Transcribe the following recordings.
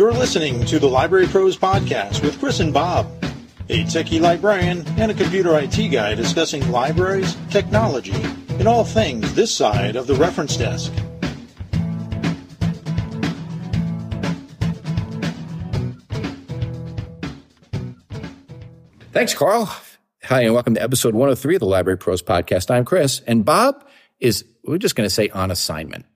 You're listening to the Library Pros Podcast with Chris and Bob, a techie librarian and a computer IT guy discussing libraries, technology, and all things this side of the reference desk. Thanks, Carl. Hi, and welcome to episode 103 of the Library Pros Podcast. I'm Chris, and Bob is, we're just going to say on assignment.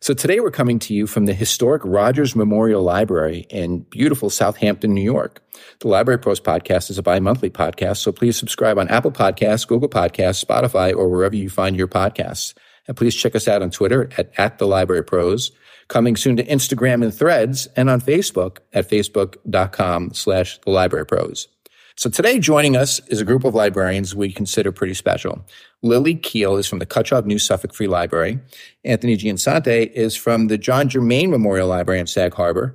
So today we're coming to you from the historic Rogers Memorial Library in beautiful Southampton, New York. The Library Pros podcast is a bi-monthly podcast, so please subscribe on Apple Podcasts, Google Podcasts, Spotify, or wherever you find your podcasts. And please check us out on Twitter at, at the Library Pros, coming soon to Instagram and Threads, and on Facebook at facebook.com slash the Library Pros. So today joining us is a group of librarians we consider pretty special. Lilly Kiel is from the Cutchogue New Suffolk Free Library. Anthony Giansante is from the John Jermain Memorial Library in Sag Harbor.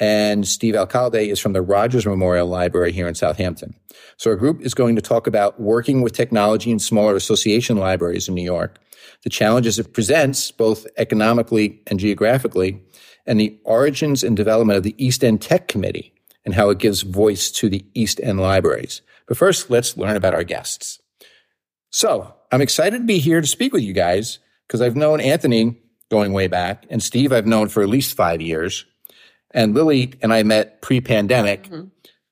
And Steve Alcalde is from the Rogers Memorial Library here in Southampton. So our group is going to talk about working with technology in smaller association libraries in New York, the challenges it presents both economically and geographically, and the origins and development of the East End Tech Committee, and how it gives voice to the East End libraries. But first, let's learn about our guests. So I'm excited to be here to speak with you guys because I've known Anthony going way back and Steve I've known for at least five years. And Lilly and I met pre-pandemic. Mm-hmm.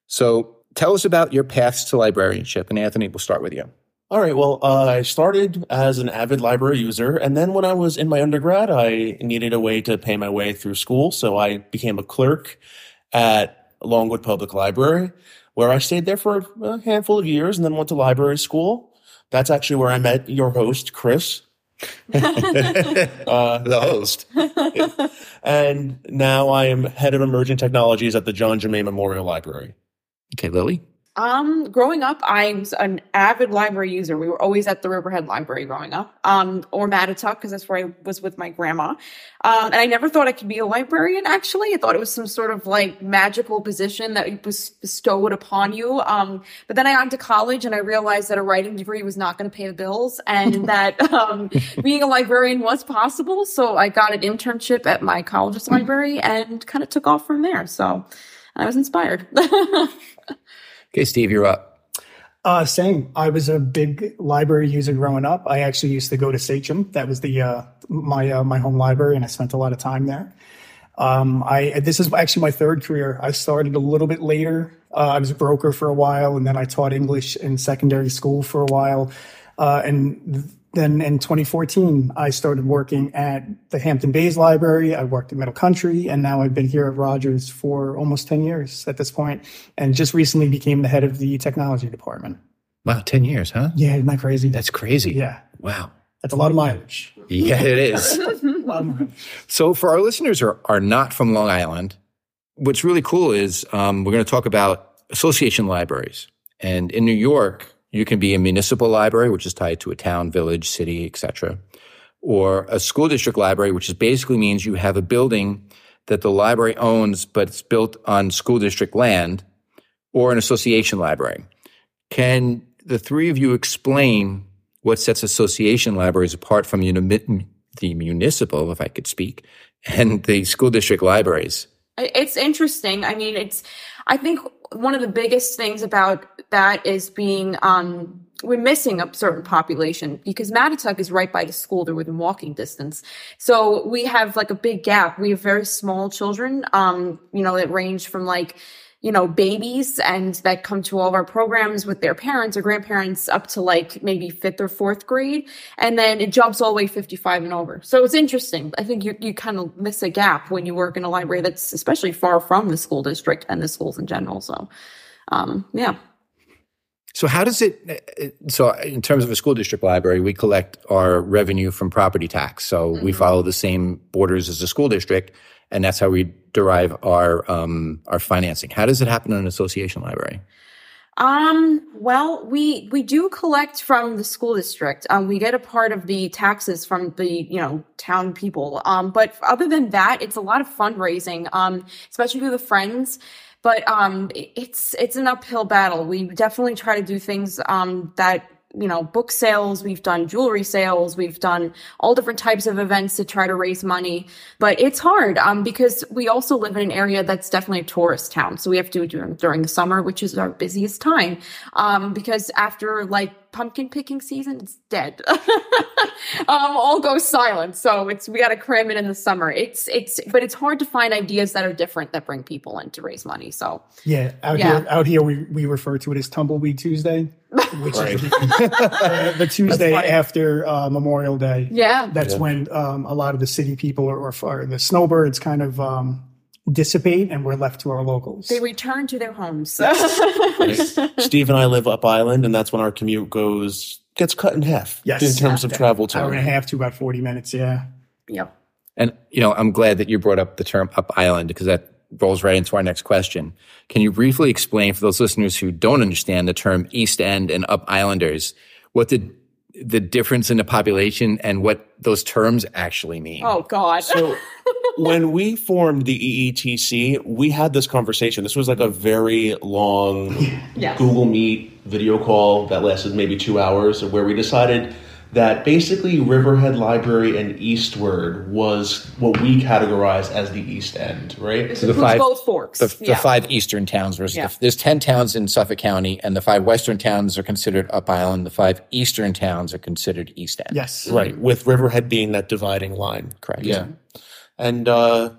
So tell us about your paths to librarianship. And Anthony, we'll start with you. All right. Well, uh, I started as an avid library user, and then when I was in my undergrad, I needed a way to pay my way through school, so I became a clerk at Longwood Public Library, where I stayed there for a handful of years and then went to library school. That's actually where I met your host, Chris. uh, the host. and now I am head of emerging technologies at the John Jermain Memorial Library. Okay, Lilly? Um, growing up, I was an avid library user. We were always at the Riverhead Library growing up, um, or Mattituck, because that's where I was with my grandma. Um, and I never thought I could be a librarian, actually. I thought it was some sort of like magical position that was bestowed upon you. Um, but then I got to college and I realized that a writing degree was not going to pay the bills and that, um, being a librarian was possible. So I got an internship at my college's library and kind of took off from there. So I was inspired. Okay, Steve, you're up. Uh, same. I was a big library user growing up. I actually used to go to Sachem. That was the uh, my uh, my home library, and I spent a lot of time there. Um, I this is actually my third career. I started a little bit later. Uh, I was a broker for a while, and then I taught English in secondary school for a while. Uh, and then in 2014, I started working at the Hampton Bays Library. I worked at Middle Country, and now I've been here at Rogers for almost 10 years at this point, and just recently became the head of the technology department. Wow, 10 years, huh? Yeah, isn't that crazy? That's crazy. Yeah. Wow. That's a lot of mileage. Yeah, it is. so, for our listeners who are, are not from Long Island, what's really cool is um, we're going to talk about association libraries. And in New York, you can be a municipal library, which is tied to a town, village, city, etc., or a school district library, which is basically means you have a building that the library owns, but it's built on school district land, or an association library. Can the three of you explain what sets association libraries apart from the municipal, if I could speak, and the school district libraries? It's interesting. I mean, it's, I think one of the biggest things about that is being um, we're missing a certain population because Mattituck is right by the school. They're within walking distance. So we have like a big gap. We have very small children, um, you know, that range from like you know, babies and that come to all of our programs with their parents or grandparents up to like maybe fifth or fourth grade. And then it jumps all the way 55 and over. So it's interesting. I think you, you kind of miss a gap when you work in a library that's especially far from the school district and the schools in general. So, um, yeah. So how does it? So in terms of a school district library, we collect our revenue from property tax. So mm-hmm. we follow the same borders as a school district and that's how we derive our um, our financing. How does it happen in an association library? Um, well, we, we do collect from the school district. Um, we get a part of the taxes from the, you know, town people. Um, but other than that, it's a lot of fundraising, um, especially through the friends. But, um, it's, it's an uphill battle. We definitely try to do things, um, that you know, book sales, we've done jewelry sales, we've done all different types of events to try to raise money. But it's hard um, because we also live in an area that's definitely a tourist town. So we have to do it during the summer, which is our busiest time. Um, because after like pumpkin picking season, it's dead. um, all goes silent. So it's, we got to cram it in the summer. It's, it's, but it's hard to find ideas that are different that bring people in to raise money. So Yeah, out Yeah. here, out here, we, we refer to it as Tumbleweed Tuesday, which Right. is the, the Tuesday after uh, Memorial Day. yeah. That's when um, a lot of the city people or, or, or the snowbirds kind of um, dissipate, and we're left to our locals. They return to their homes. Steve and I live up island, and that's when our commute goes gets cut in half. Yes. in terms of travel time, Hour and a half to about forty minutes. Yeah. yep. And, you know, I'm glad that you brought up the term up island because that rolls right into our next question. Can you briefly explain for those listeners who don't understand the term East End and up islanders, what the, the difference in the population and what those terms actually mean? Oh God. So when we formed the EETC, we had this conversation. This was like a very long Yes. Google Meet video call that lasted maybe two hours, where we decided that basically Riverhead Library and Eastward was what we categorize as the East End, right? So the five, both forks. the, the Yeah. five eastern towns versus Yeah. the, there's 10 towns in Suffolk County and the five western towns are considered up island. The five eastern towns are considered east end. Yes. Right, with Riverhead being that dividing line. Correct. Yeah. And uh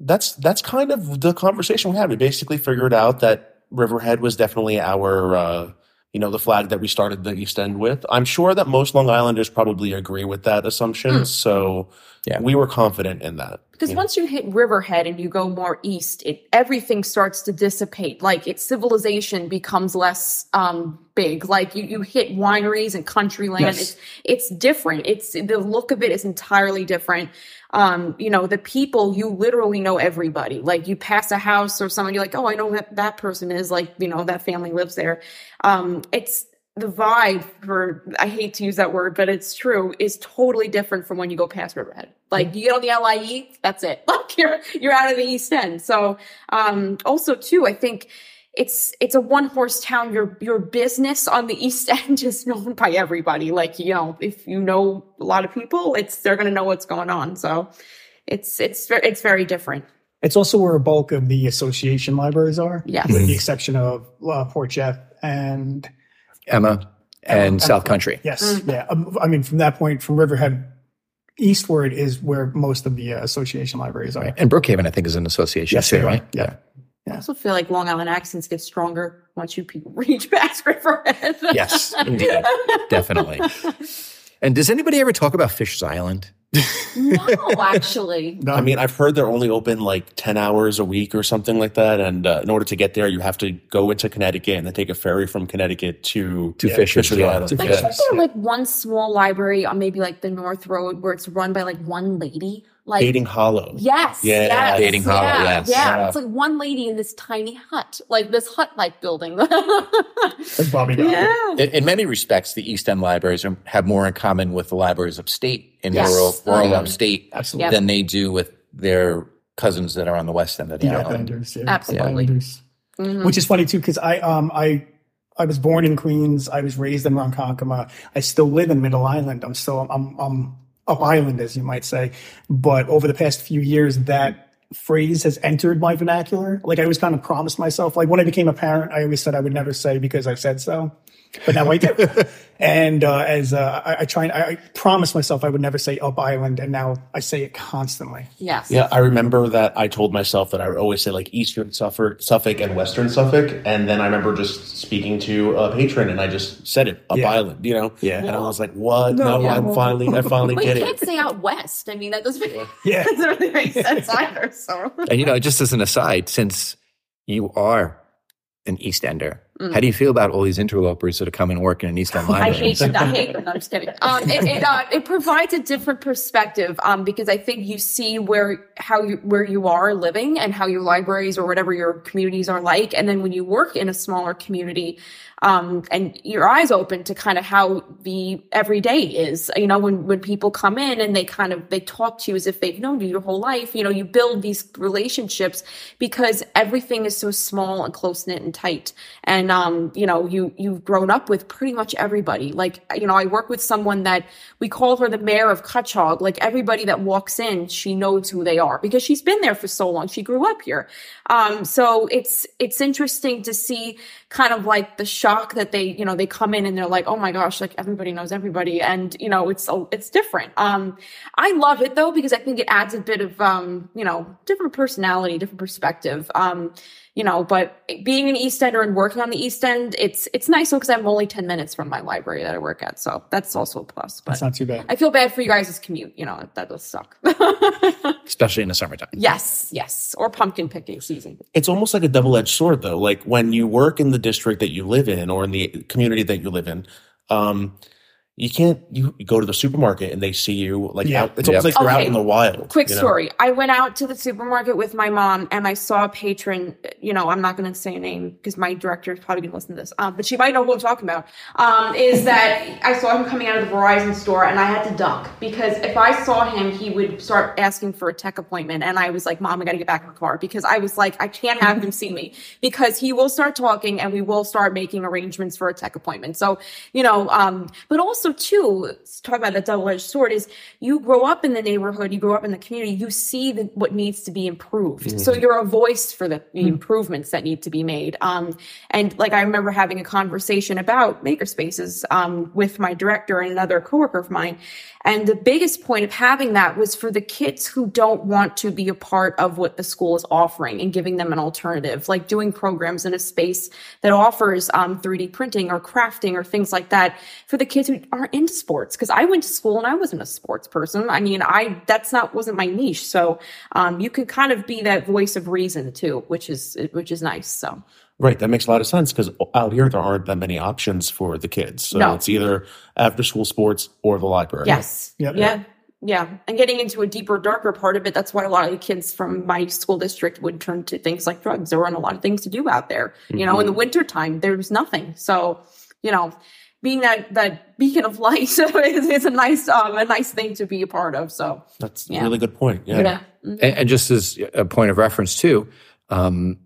that's that's kind of the conversation we had. We basically figured out that Riverhead was definitely our uh you know, the flag that we started the East End with. I'm sure that most Long Islanders probably agree with that assumption. So Yeah. we were confident in that. Because once you hit Riverhead and you go more east, it everything starts to dissipate. Like its civilization becomes less um, big. Like you, you hit wineries and country land. Yes. It's it's different. It's the look of it is entirely different. Um, you know, the people you literally know everybody. Like you pass a house or someone, you're like, oh, I know that that person is. Like you know that family lives there. Um, it's the vibe for I hate to use that word, but it's true, is totally different from when you go past Riverhead. Like you get on the LIE, that's it. Like you're you're out of the East End. So um also too, I think it's it's a one horse town. Your your business on the East End is known by everybody. Like, you know, if you know a lot of people, it's they're gonna know what's going on. So it's it's it's very different. It's also where a bulk of the association libraries are. Yes. With the exception of uh, Port Jeff and Emma and South Country. yes, yeah. Um, I mean, from that point, from Riverhead eastward is where most of the uh, association libraries are. And Brookhaven, I think, is an association Yes, too, they are. right? Yeah. I also feel like Long Island accents get stronger once you people reach past Riverhead. Yes, indeed. Definitely. And does anybody ever talk about Fish's Island? No, actually. I mean, I've heard they're only open like 10 hours a week or something like that. And uh, in order to get there, you have to go into Connecticut and then take a ferry from Connecticut to, To Fishers, Fisher's yeah. Island. To Like, Yeah. Fishers. there like one small library on maybe like the North Road where it's run by like one lady? Like, Dating Hollow. yes, Yeah. yes, Dating Hollow, yeah, yes. yeah. Yeah. It's like one lady in this tiny hut, like this hut-like building. Like Bobby yeah, In, in many respects, the East End libraries are, have more in common with the libraries upstate in Yes. rural, rural yeah. upstate Absolutely. than they do with their cousins that are on the west end of the The island. Islanders, yeah. Absolutely. Islanders. Mhm. Which is funny too, because I um I I was born in Queens. I was raised in Ronkonkoma. I still live in Middle Island. I'm still I'm I'm up island, as you might say. But over the past few years, that phrase has entered my vernacular. Like I always kind of promised myself. Like when I became a parent, I always said I would never say because I said so. But now I do. and uh, as uh, I, I try, and, I, I promised myself I would never say up island, and now I say it constantly. yes, Yeah, I remember that I told myself that I would always say like Eastern Suffolk, Suffolk and Western Suffolk, and then I remember just speaking to a patron and I just said it, Up Yeah. Island, you know? Yeah. And I was like, what? No, yeah. I'm finally, I finally but you get can't say out west. I mean, that doesn't, Yeah. doesn't really make sense either. So And you know, just as an aside, since you are an East Ender, how do you feel about all these interlopers that are coming and working in East Mm. I hate them. I hate them. I'm just kidding. Um, it it, uh, it provides a different perspective um, because I think you see where how you where you are living and how your libraries or whatever your communities are like, and then when you work in a smaller community. Um, and your eyes open to kind of how the everyday is, you know, when, when people come in and they kind of, they talk to you as if they've known you your whole life, you know, you build these relationships because everything is so small and close knit and tight. And um, you know, you you've grown up with pretty much everybody. Like, you know, I work with someone that we call her the mayor of Cutchogue. Like everybody that walks in, she knows who they are because she's been there for so long. She grew up here. Um, so it's it's interesting to see kind of like the shock that they, you know, they come in and they're like, oh my gosh, like everybody knows everybody, and you know, it's it's different. Um, I love it though because I think it adds a bit of um, you know, different personality, different perspective. Um, you know, but being an East Ender and working on the East End, it's it's nice because I'm only ten minutes from my library that I work at, so that's also a plus. But That's not too bad. I feel bad for you guys' commute. You know, that does suck. especially in the summertime. yes, yes, or pumpkin picking season. It's almost like a double edged sword, though. Like when you work in the district that you live in or in the community that you live in, um, you can't you you go to the supermarket and they see you like Yeah. out. It's almost like you're out in the wild. Quick you know? story. I went out to the supermarket with my mom and I saw a patron, you know, I'm not going to say a name because my director is probably going to listen to this, um, but she might know who I'm talking about. Um, is that I saw him coming out of the Verizon store and I had to duck because if I saw him, he would start asking for a tech appointment. And I was like, Mom, I got to get back in the car because I was like, I can't have him see me because he will start talking and we will start making arrangements for a tech appointment. So, you know, um, but also too, talk about that double edged sword is you grow up in the neighborhood, you grow up in the community, you see the, what needs to be improved. So you're a voice for the, the improvements that need to be made. Um, and like I remember having a conversation about makerspaces um, with my director and another coworker of mine. And the biggest point of having that was for the kids who don't want to be a part of what the school is offering and giving them an alternative, like doing programs in a space that offers um, 3D printing or crafting or things like that for the kids who aren't into sports. Because I went to school and I wasn't a sports person. I mean, I that's not wasn't my niche. So um, you can kind of be that voice of reason too, which is which is nice. So Right, that makes a lot of sense because out here there aren't that many options for the kids. So No. it's either after school sports or the library. Yes. Yep. Yeah. Yeah. And getting into a deeper, darker part of it, that's why a lot of the kids from my school district would turn to things like drugs. There weren't a lot of things to do out there. You know, in the wintertime, there was nothing. So, you know, being that, that beacon of light is, is a nice, um, a nice thing to be a part of. So, That's Yeah. a really good point. Yeah. yeah. Mhm. And, and just as a point of reference too, um,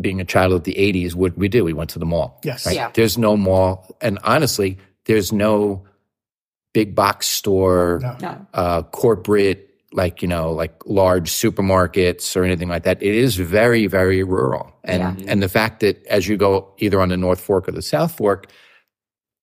being a child of the '80s, what we do, we went to the mall. Yes. right? Yeah. There's no mall, and honestly, there's no big box store, No. No. uh, corporate, like you know, like large supermarkets or anything like that. It is very, very rural, and and the fact that as you go either on the North Fork or the South Fork,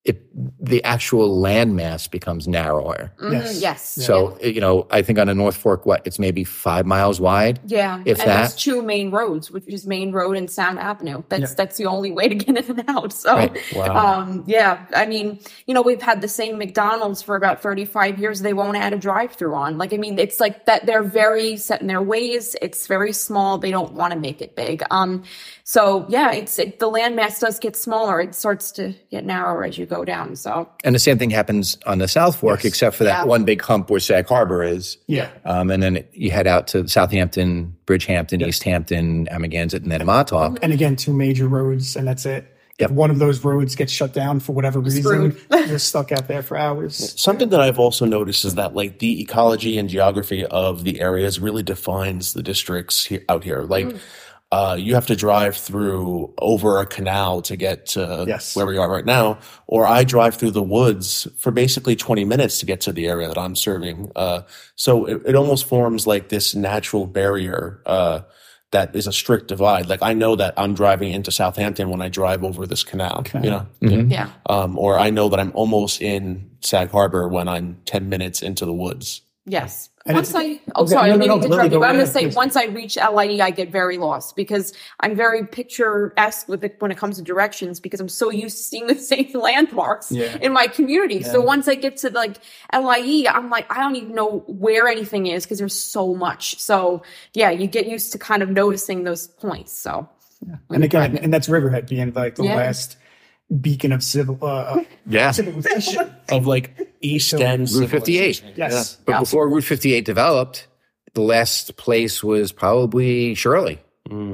it the actual landmass becomes narrower. Mhm. Yes. Yes. So you know, I think on the North Fork, what it's maybe five miles wide. Yeah, If and there's that- two main roads, which is Main Road and Sound Avenue. That's Yeah. that's the only way to get in and out. So, Right. Wow. um, yeah, I mean, you know, we've had the same McDonald's for about 35 years. They won't add a drive-through on. Like, I mean, it's like that. They're very set in their ways. It's very small. They don't want to make it big. Um, so yeah, it's it, the landmass does get smaller. It starts to get narrower as you go down. So And the same thing happens on the South Fork, Yes. except for that Yeah. one big hump where Sag Harbor is. Yeah. Um, and then you head out to Southampton, Bridgehampton, East Hampton, Amagansett, and then Montauk. And again, two major roads, and that's it. Yep. If one of those roads gets shut down for whatever reason, Screwed. you're stuck out there for hours. Something that I've also noticed is that like the ecology and geography of the areas really defines the districts he- out here. Like uh, you have to drive through over a canal to get to Yes. where we are right now, or I drive through the woods for basically 20 minutes to get to the area that I'm serving. Uh, so it, it almost forms like this natural barrier. Uh, that is a strict divide. Like I know that I'm driving into Southampton when I drive over this canal, you know, yeah, um, or I know that I'm almost in Sag Harbor when I'm 10 minutes into the woods. Yes. And once I, oh, Okay, sorry, no, I no, no, mean to interrupt you, but I'm going to say once I reach LIE, I get very lost because I'm very picturesque with it when it comes to directions because I'm so used to seeing the same landmarks Yeah. in my community. So once I get to like LIE, I'm like, I don't even know where anything is because there's so much. So yeah, you get used to kind of noticing those points. So And again, and that's Riverhead being like the Yeah. last beacon of civil uh, Yeah. civilization. Of like East End. Route 58. Yes. But Yeah. before Route 58 developed, the last place was probably Shirley,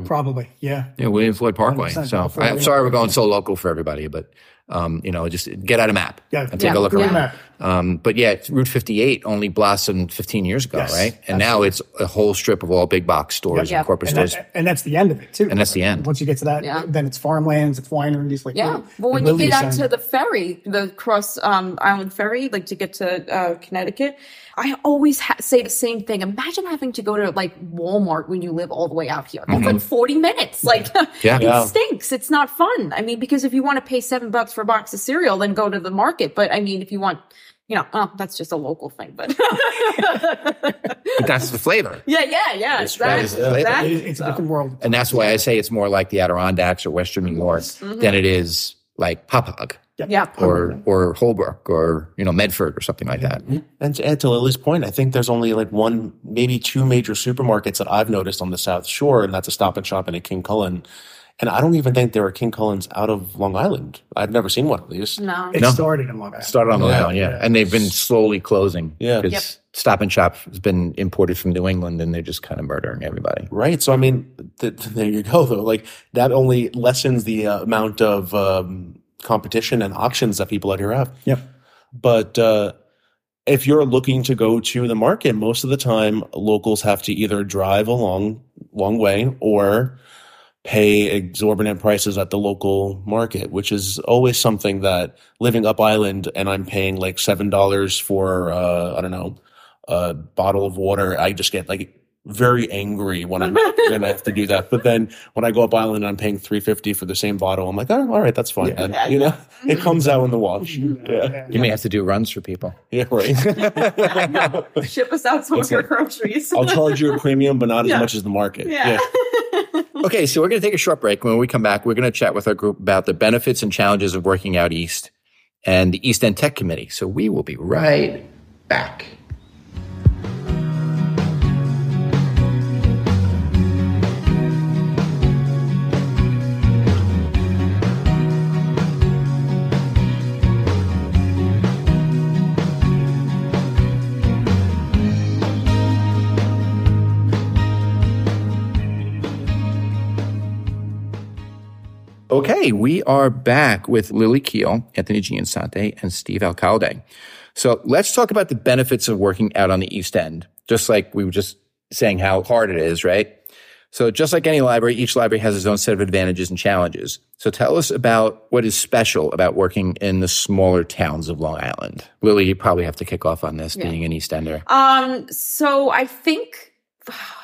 Probably. Yeah. Yeah, know, William Floyd Parkway. So before I'm sorry we're going so local for everybody, but Um, you know, just get out a map Yeah. and take Yeah. a look around. map. Um, but yeah, Route 58 only blossomed 15 years ago, Yes, right? And now it's a whole strip of all big box stores Yeah. and corporate And, stores. that, and that's the end of it too. And that's the end. Once you get to that, Yeah. then it's farmlands, it's wineries, like Yeah. Well, when you get out to the ferry, the cross um, island ferry, like to get to uh, Connecticut, I always ha- say the same thing. Imagine having to go to like Walmart when you live all the way out here. That's like mm-hmm. 40 minutes. Mm-hmm. Like, Yeah. it Yeah. stinks. It's not fun. I mean, because if you want to pay seven bucks for a box of cereal, then go to the market. But I mean, if you want, you know, oh, that's just a local thing. But But that's the flavor. yeah, yeah, yeah. That is the flavor. that- it's a different world. And that's why I say it's more like the Adirondacks or Western New York mm-hmm. than it is like Patchogue yeah. or, or Holbrook or, you know, Medford or something like that. And to add to Lilly's point, I think there's only like one, maybe two major supermarkets that I've noticed on the South Shore, and that's a Stop and Shop and a King Cullen. And I don't even think there are King Cullens out of Long Island. I've never seen one of these. No. It No. started in Long Island. Started on Long Yeah. Island, yeah. And they've been slowly closing. Yeah. Because Yep. Stop and Shop has been imported from New England and they're just kind of murdering everybody. Right. So, I mean, th- th- there you go, though. Like, that only lessens the uh, amount of um, competition and auctions that people out here have. Yeah. But uh, if you're looking to go to the market, most of the time locals have to either drive a long, long way or pay exorbitant prices at the local market, which is always something that living up island and I'm paying like seven dollars for uh, I don't know a bottle of water. I just get like very angry when I'm gonna have to do that. But then when I go up island and I'm paying three fifty for the same bottle, I'm like, oh, all right, that's fine. Yeah. then. You know, it comes out in the wash. Yeah, You may have to do runs for people. yeah, right. Ship us out some of your groceries. I'll charge you a premium, but not as much as the market. Yeah. Okay, so we're going to take a short break. When we come back, we're going to chat with our group about the benefits and challenges of working out east and the East End Tech Committee. So we will be right back. Okay, we are back with Lilly Kiel, Anthony Giansante, and Steve Alcalde. So let's talk about the benefits of working out on the East End, just like we were just saying how hard it is, right? So just like any library, each library has its own set of advantages and challenges. So tell us about what is special about working in the smaller towns of Long Island. Lilly, you probably have to kick off on this, Yeah. being an East Ender. Um, so I think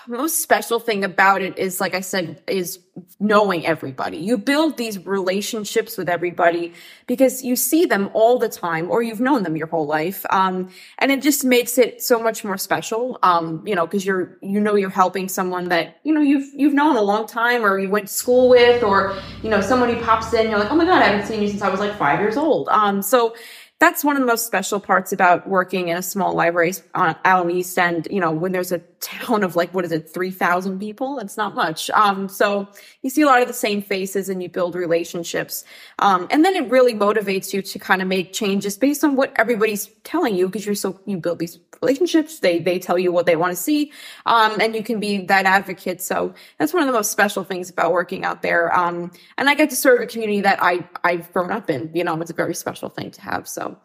most special thing about it is, like I said, is knowing everybody. You build these relationships with everybody because you see them all the time or you've known them your whole life. Um, and it just makes it so much more special. Um, you know, cause you're, you know, you're helping someone that, you know, you've, you've known a long time or you went to school with, or, you know, somebody pops in, you're like, oh my God, I haven't seen you since I was like five years old. Um, so, that's one of the most special parts about working in a small library on, out on the East End. You know, when there's a town of like, what is it, 3,000 people? it's not much. Um, so you see a lot of the same faces and you build relationships. Um, and then it really motivates you to kind of make changes based on what everybody's telling you because you're so, you build these relationships. They, they tell you what they want to see. Um, and you can be that advocate. So that's one of the most special things about working out there. Um, and I get to serve a community that I, I've grown up in, you know, it's a very special thing to have. So,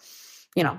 you know,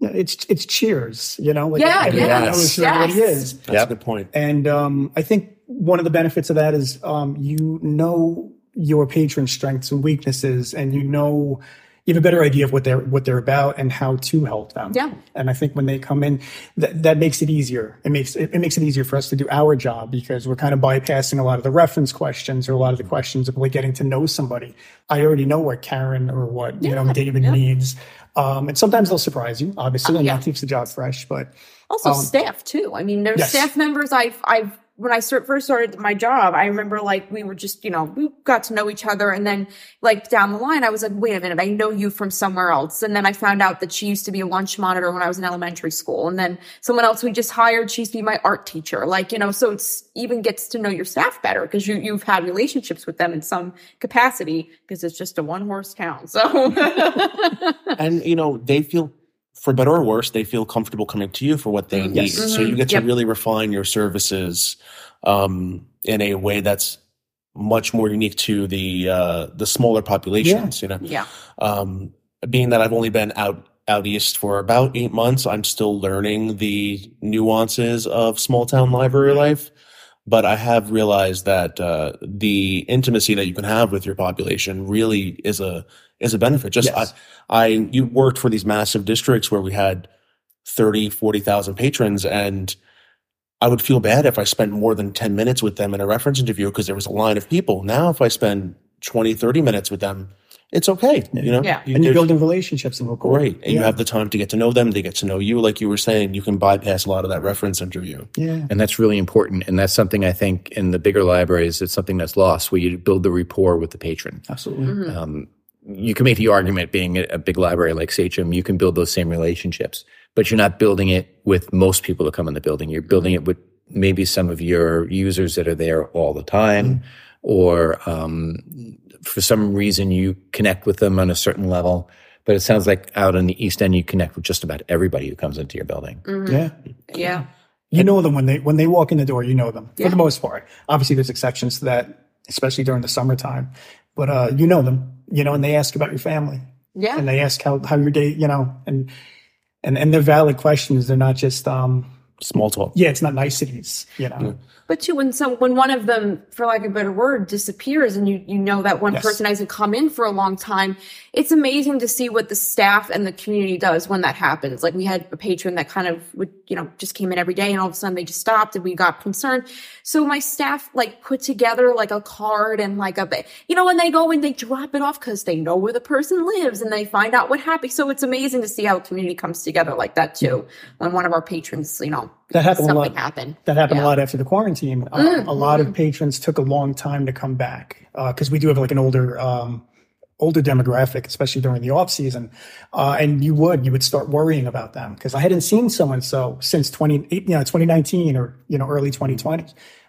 it's it's cheers, you know. Like Yeah, everyone yes, knows who everybody yes. is. That's Yep. a good point. And um, I think one of the benefits of that is um, you know your patron strengths and weaknesses, and you know you have a better idea of what they're what they're about and how to help them. Yeah. And I think when they come in, that that makes it easier. It makes it, it makes it easier for us to do our job because we're kind of bypassing a lot of the reference questions or a lot of the questions of like getting to know somebody. I already know what Karen or what you know David yeah. needs. Um, and sometimes they'll surprise you, obviously, and yeah. that keeps the job fresh. But Also, staff too. I mean, there's yes. staff members. I've, I've, when I first started my job, I remember like we were just, you know, we got to know each other, and then like down the line, I was like, wait a minute, I know you from somewhere else, and then I found out that she used to be a lunch monitor when I was in elementary school, and then someone else we just hired, she used to be my art teacher, like you know, so it's even gets to know your staff better because you you've had relationships with them in some capacity because it's just a one horse town. So and you know they feel for better or worse they feel comfortable coming to you for what they need so you get to Yep. really refine your services um, in a way that's much more unique to the uh, the smaller populations. You know, Yeah. um, being that I've only been out out east for about eight months, I'm still learning the nuances of small town library life. But I have realized that uh, the intimacy that you can have with your population really is a is a benefit. Just Yes. I, I you worked for these massive districts where we had 30, 40,000 patrons and I would feel bad if I spent more than 10 minutes with them in a reference interview because there was a line of people. Now, if I spend 20, 30 minutes with them, it's okay. You know, Yeah. You- and you're building relationships and rapport. Great. And you have the time to get to know them. They get to know you. Like you were saying, you can bypass a lot of that reference interview. Yeah. And that's really important. And that's something I think in the bigger libraries, it's something that's lost where you build the rapport with the patron. Absolutely. Um, you can make the argument being a, a big library like Sachem, you can build those same relationships, but you're not building it with most people that come in the building. You're building it with maybe some of your users that are there all the time, or um, for some reason you connect with them on a certain level. But it sounds like out in the East End, you connect with just about everybody who comes into your building. Yeah. Yeah. You know them when they when they walk in the door. You know them for the most part. Obviously, there's exceptions to that, especially during the summertime. But uh, you know them. You know, and they ask about your family, Yeah. and they ask how how your day. You know, and and and they're valid questions. They're not just um. Small talk. Yeah, it's not niceties. You know. But too, when some when one of them, for lack of a better word, disappears, and you you know that one Yes. person hasn't come in for a long time, it's amazing to see what the staff and the community does when that happens. Like we had a patron that kind of would you know just came in every day, and all of a sudden they just stopped, and we got concerned. So my staff like put together like a card and like a you know when they go and they drop it off because they know where the person lives and they find out what happened. So it's amazing to see how a community comes together like that too. When one of our patrons, you know, That happened a lot. happened. That happened Yeah. a lot after the quarantine. Uh, a lot of patrons took a long time to come back because we do have like an older, um, older demographic, especially during the off season. Uh, and you would you would start worrying about them because I hadn't seen so and so since twenty you know twenty nineteen or you know early twenty twenty.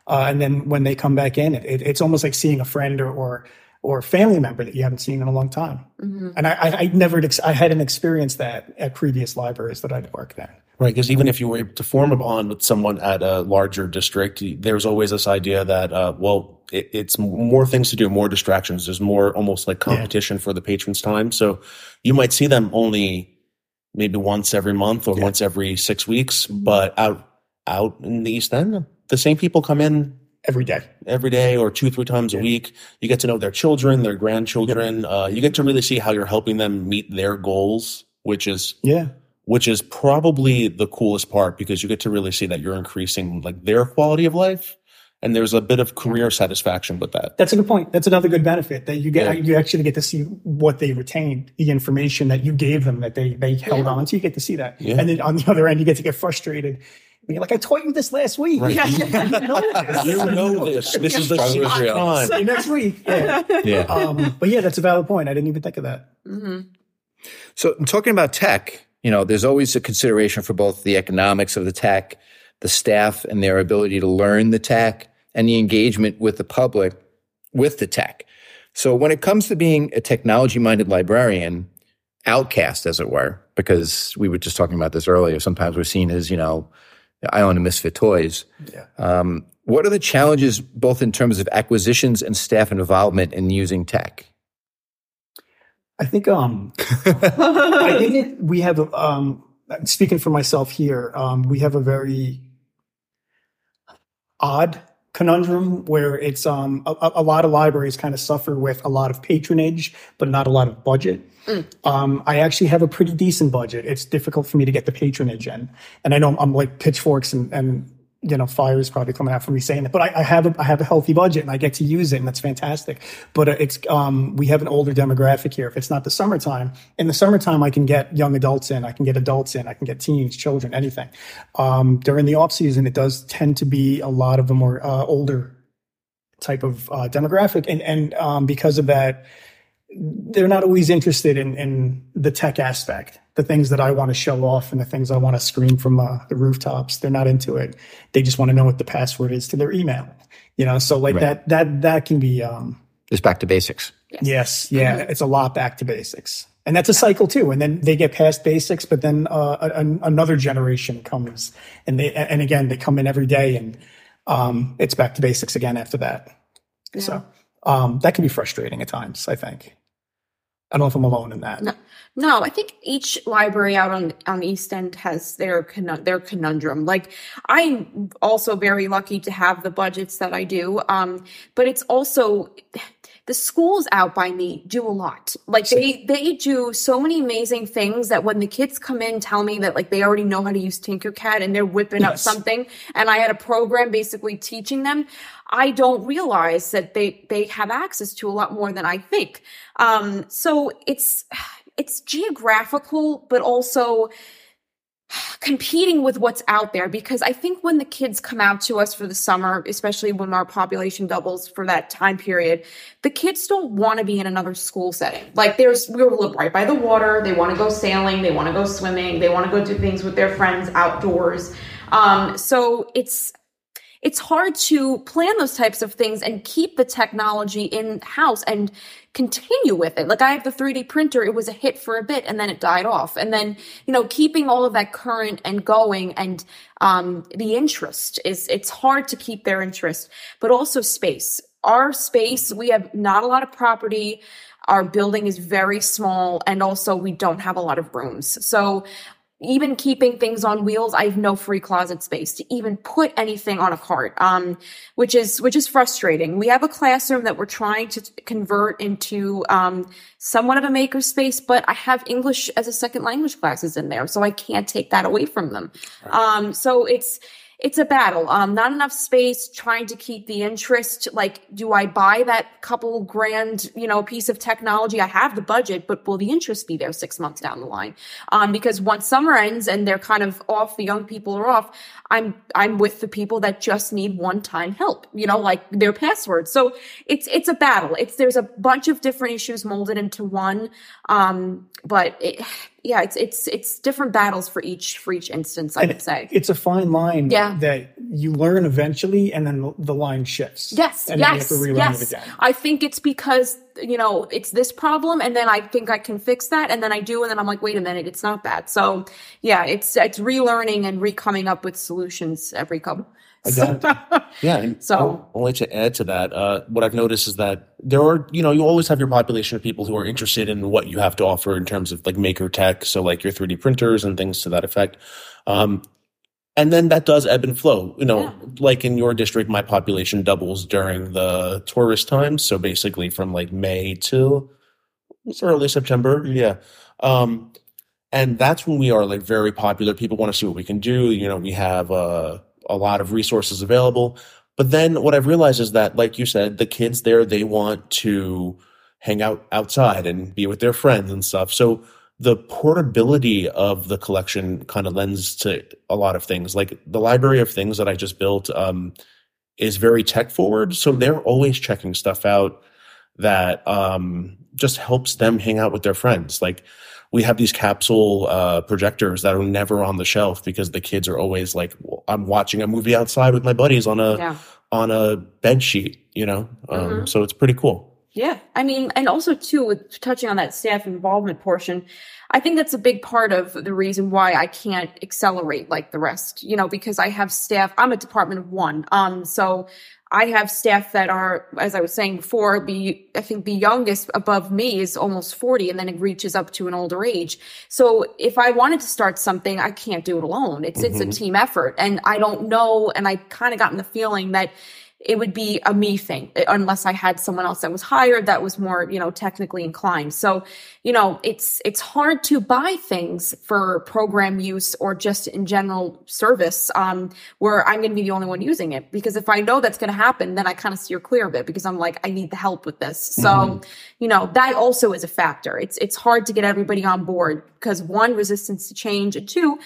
Uh, and then when they come back in, it, it, it's almost like seeing a friend or, or or family member that you haven't seen in a long time. And I, I, I never ex- I hadn't experienced that at previous libraries that I'd worked at. Right. Because even if you were able to form a bond with someone at a larger district, there's always this idea that, uh, well, it, it's more things to do, more distractions. There's more almost like competition for the patron's time. So you might see them only maybe once every month or once every six weeks, but out, out in the East End, the same people come in Every day. every day or two, three times a week. You get to know their children, their grandchildren. Uh, you get to really see how you're helping them meet their goals, which is Yeah. Which is probably the coolest part because you get to really see that you're increasing like their quality of life and there's a bit of career satisfaction with that That's a good point. That's another good benefit that you get. Yeah. You actually get to see what they retained, the information that you gave them that they they held on to. You get to see that, Yeah. and then on the other end, you get to get frustrated. You're like, I taught you this last week. Right. You know this. you know this this is the Struggle secret real. time See you next week. Yeah. Yeah. Um, but yeah, that's a valid point. I didn't even think of that. So, in talking about tech, you know, there's always a consideration for both the economics of the tech, the staff and their ability to learn the tech, and the engagement with the public with the tech. So, when it comes to being a technology minded librarian, outcast, as it were, because we were just talking about this earlier, sometimes we're seen as, you know, the island of misfit toys. Yeah. Um, what are the challenges, both in terms of acquisitions and staff involvement in using tech? I think um I think it, we have um speaking for myself here, um we have a very odd conundrum where it's um a, a- lot of libraries kind of suffer with a lot of patronage but not a lot of budget. Um, I actually have a pretty decent budget. It's difficult for me to get the patronage in, and I know I'm like pitchforks and, and you know fire is probably coming out for me saying that, but I, I have a, I have a healthy budget and I get to use it, and that's fantastic. But it's um, we have an older demographic here. If it's not the summertime, in the summertime I can get young adults in, I can get adults in, I can get teens, children, anything. Um, during the off season, it does tend to be a lot of the more uh, older type of uh, demographic, and and um, because of that, they're not always interested in in the tech aspect, the things that I want to show off and the things I want to scream from uh, the rooftops. They're not into it. They just want to know what the password is to their email. You know, so like Right. that that that can be um, It's back to basics. Yes, yeah, it's a lot back to basics, and that's a cycle too. And then they get past basics, but then uh, a, an- another generation comes, and they and again they come in every day, and um, it's back to basics again after that. So Um, that can be frustrating at times, I think. I don't know if I'm alone in that. No, no, I think each library out on on East End has their their conundrum. Like I'm also very lucky to have the budgets that I do, um, but it's also the schools out by me do a lot. Like they they do so many amazing things that when the kids come in, tell me that like they already know how to use Tinkercad and they're whipping up something, and I had a program basically teaching them. I don't realize that they they have access to a lot more than I think. Um, so it's it's geographical, but also competing with what's out there because I think when the kids come out to us for the summer, especially when our population doubles for that time period, the kids don't want to be in another school setting. Like there's we live right by the water, they want to go sailing, they want to go swimming, they want to go do things with their friends outdoors. Um, so it's it's hard to plan those types of things and keep the technology in house and continue with it. Like I have the 3D printer, it was a hit for a bit and then it died off. And then, you know, keeping all of that current and going and um, the interest is, it's hard to keep their interest, but also space. Our space, we have not a lot of property. Our building is very small and also we don't have a lot of rooms. So even keeping things on wheels, I have no free closet space to even put anything on a cart, um, which is which is frustrating. We have a classroom that we're trying to t- convert into um, somewhat of a maker space, but I have English as a second language classes in there, so I can't take that away from them. Um, so it's it's a battle. Um, not enough space, trying to keep the interest. Like, do I buy that couple grand, you know, piece of technology? I have the budget, but will the interest be there six months down the line? Um, because once summer ends and they're kind of off, the young people are off, I'm, I'm with the people that just need one time help, you know, like their passwords. So it's, it's a battle. It's, there's a bunch of different issues molded into one. Um, but it, yeah, it's, it's, it's different battles for each, for each instance, I would say. It's a fine line Yeah. that you learn eventually and then the line shifts. Yes, and then yes, you have to yes. it again. I think it's because you know it's this problem, and then I think I can fix that, and then I do, and then I'm like, wait a minute, it's not that. So yeah, it's it's relearning and recoming up with solutions every couple. Yeah. And So- only to add to that, uh, what I've noticed is that there are, you know, you always have your population of people who are interested in what you have to offer in terms of like maker tech. So like your 3D printers and things to that effect. Um, and then that does ebb and flow. You know, Yeah. like in your district, my population doubles during the tourist times. So basically from like May till it's early September. Yeah. Um, and that's when we are like very popular. People want to see what we can do. You know, we have uh, a lot of resources available. But then what I've realized is that, like you said, the kids there, they want to hang out outside and be with their friends and stuff. So the portability of the collection kind of lends to a lot of things. Like the library of things that I just built um, is very tech forward. So they're always checking stuff out that um, just helps them hang out with their friends. Like we have these capsule uh, projectors that are never on the shelf because the kids are always like, I'm watching a movie outside with my buddies on a Yeah. on a bed sheet, you know. Um, Mhm. So it's pretty cool. Yeah, I mean, and also too, with touching on that staff involvement portion, I think that's a big part of the reason why I can't accelerate like the rest. You know, because I have staff. I'm a department of one, um, so I have staff that are, as I was saying before, be I think the youngest above me is almost forty, and then it reaches up to an older age. So if I wanted to start something, I can't do it alone. It's it's a mm-hmm. team effort, and I don't know, and I kind of gotten the feeling that it would be a me thing uh, unless I had someone else that was hired that was more, you know, technically inclined. So, you know, it's it's hard to buy things for program use or just in general service um, where I'm going to be the only one using it. Because if I know that's going to happen, then I kind of steer clear of it because I'm like, I need the help with this. So, you know, that also is a factor. It's it's hard to get everybody on board because one, resistance to change, and two,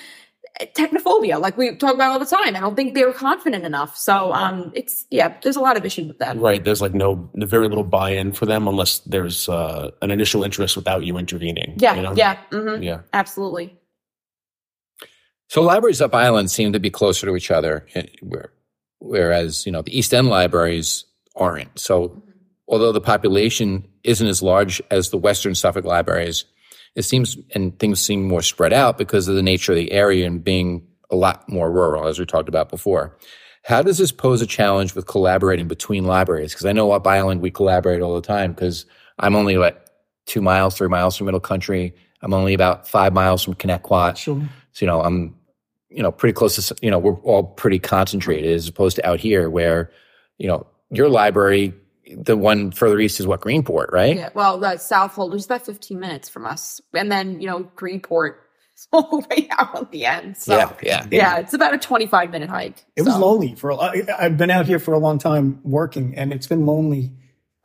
technophobia, like we talk about all the time. I don't think they were confident enough. So um it's yeah, there's a lot of issues with that. Right. There's like no very little buy-in for them unless there's uh, an initial interest without you intervening. Yeah, you know? yeah, hmm Yeah. absolutely. So libraries up island seem to be closer to each other, eh, whereas you know the East End libraries aren't. So although the population isn't as large as the Western Suffolk libraries, it seems and things seem more spread out because of the nature of the area and being a lot more rural, as we talked about before. How does this pose a challenge with collaborating between libraries? Because I know up Island we collaborate all the time because I'm only what two miles, three miles from Middle Country. I'm only about five miles from Connetquot. Sure. So, you know, I'm, you know, pretty close to, you know, we're all pretty concentrated as opposed to out here where, you know, your library, the one further east is what Greenport, right? Yeah, well, the Southold was about 15 minutes from us. And then, you know, Greenport is all the way out on the end. So, Yeah, yeah. yeah, it's about a 25 minute hike. It was lonely for. a I, I've been out here for a long time working, and it's been lonely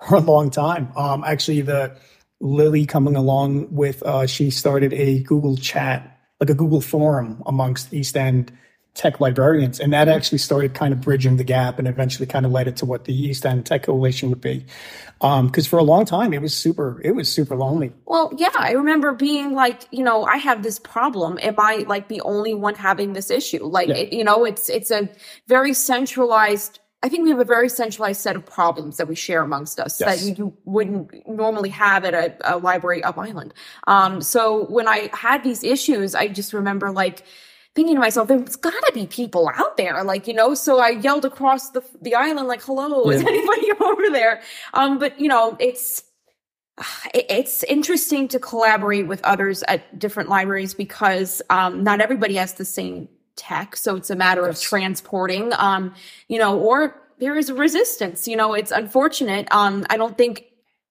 for a long time. Um, actually, the Lilly coming along with, uh, she started a Google chat, like a Google forum amongst East End tech librarians, and that actually started kind of bridging the gap, and eventually kind of led it to what the East End Tech Coalition would be. Because for a long time, it was super, it was super lonely. Well, yeah, I remember being like, you know, I have this problem. Am I like the only one having this issue? Like, Yeah. it, you know, it's it's a very centralized. I think we have a very centralized set of problems that we share amongst us Yes. that you wouldn't normally have at a, a library up island. Um, so when I had these issues, I just remember like thinking to myself, there's got to be people out there, like you know. So I yelled across the the island, like, "Hello, is anybody over there?" Um, but you know, it's it's interesting to collaborate with others at different libraries because um, not everybody has the same tech so it's a matter of transporting um, you know or there is a resistance you know it's unfortunate um, i don't think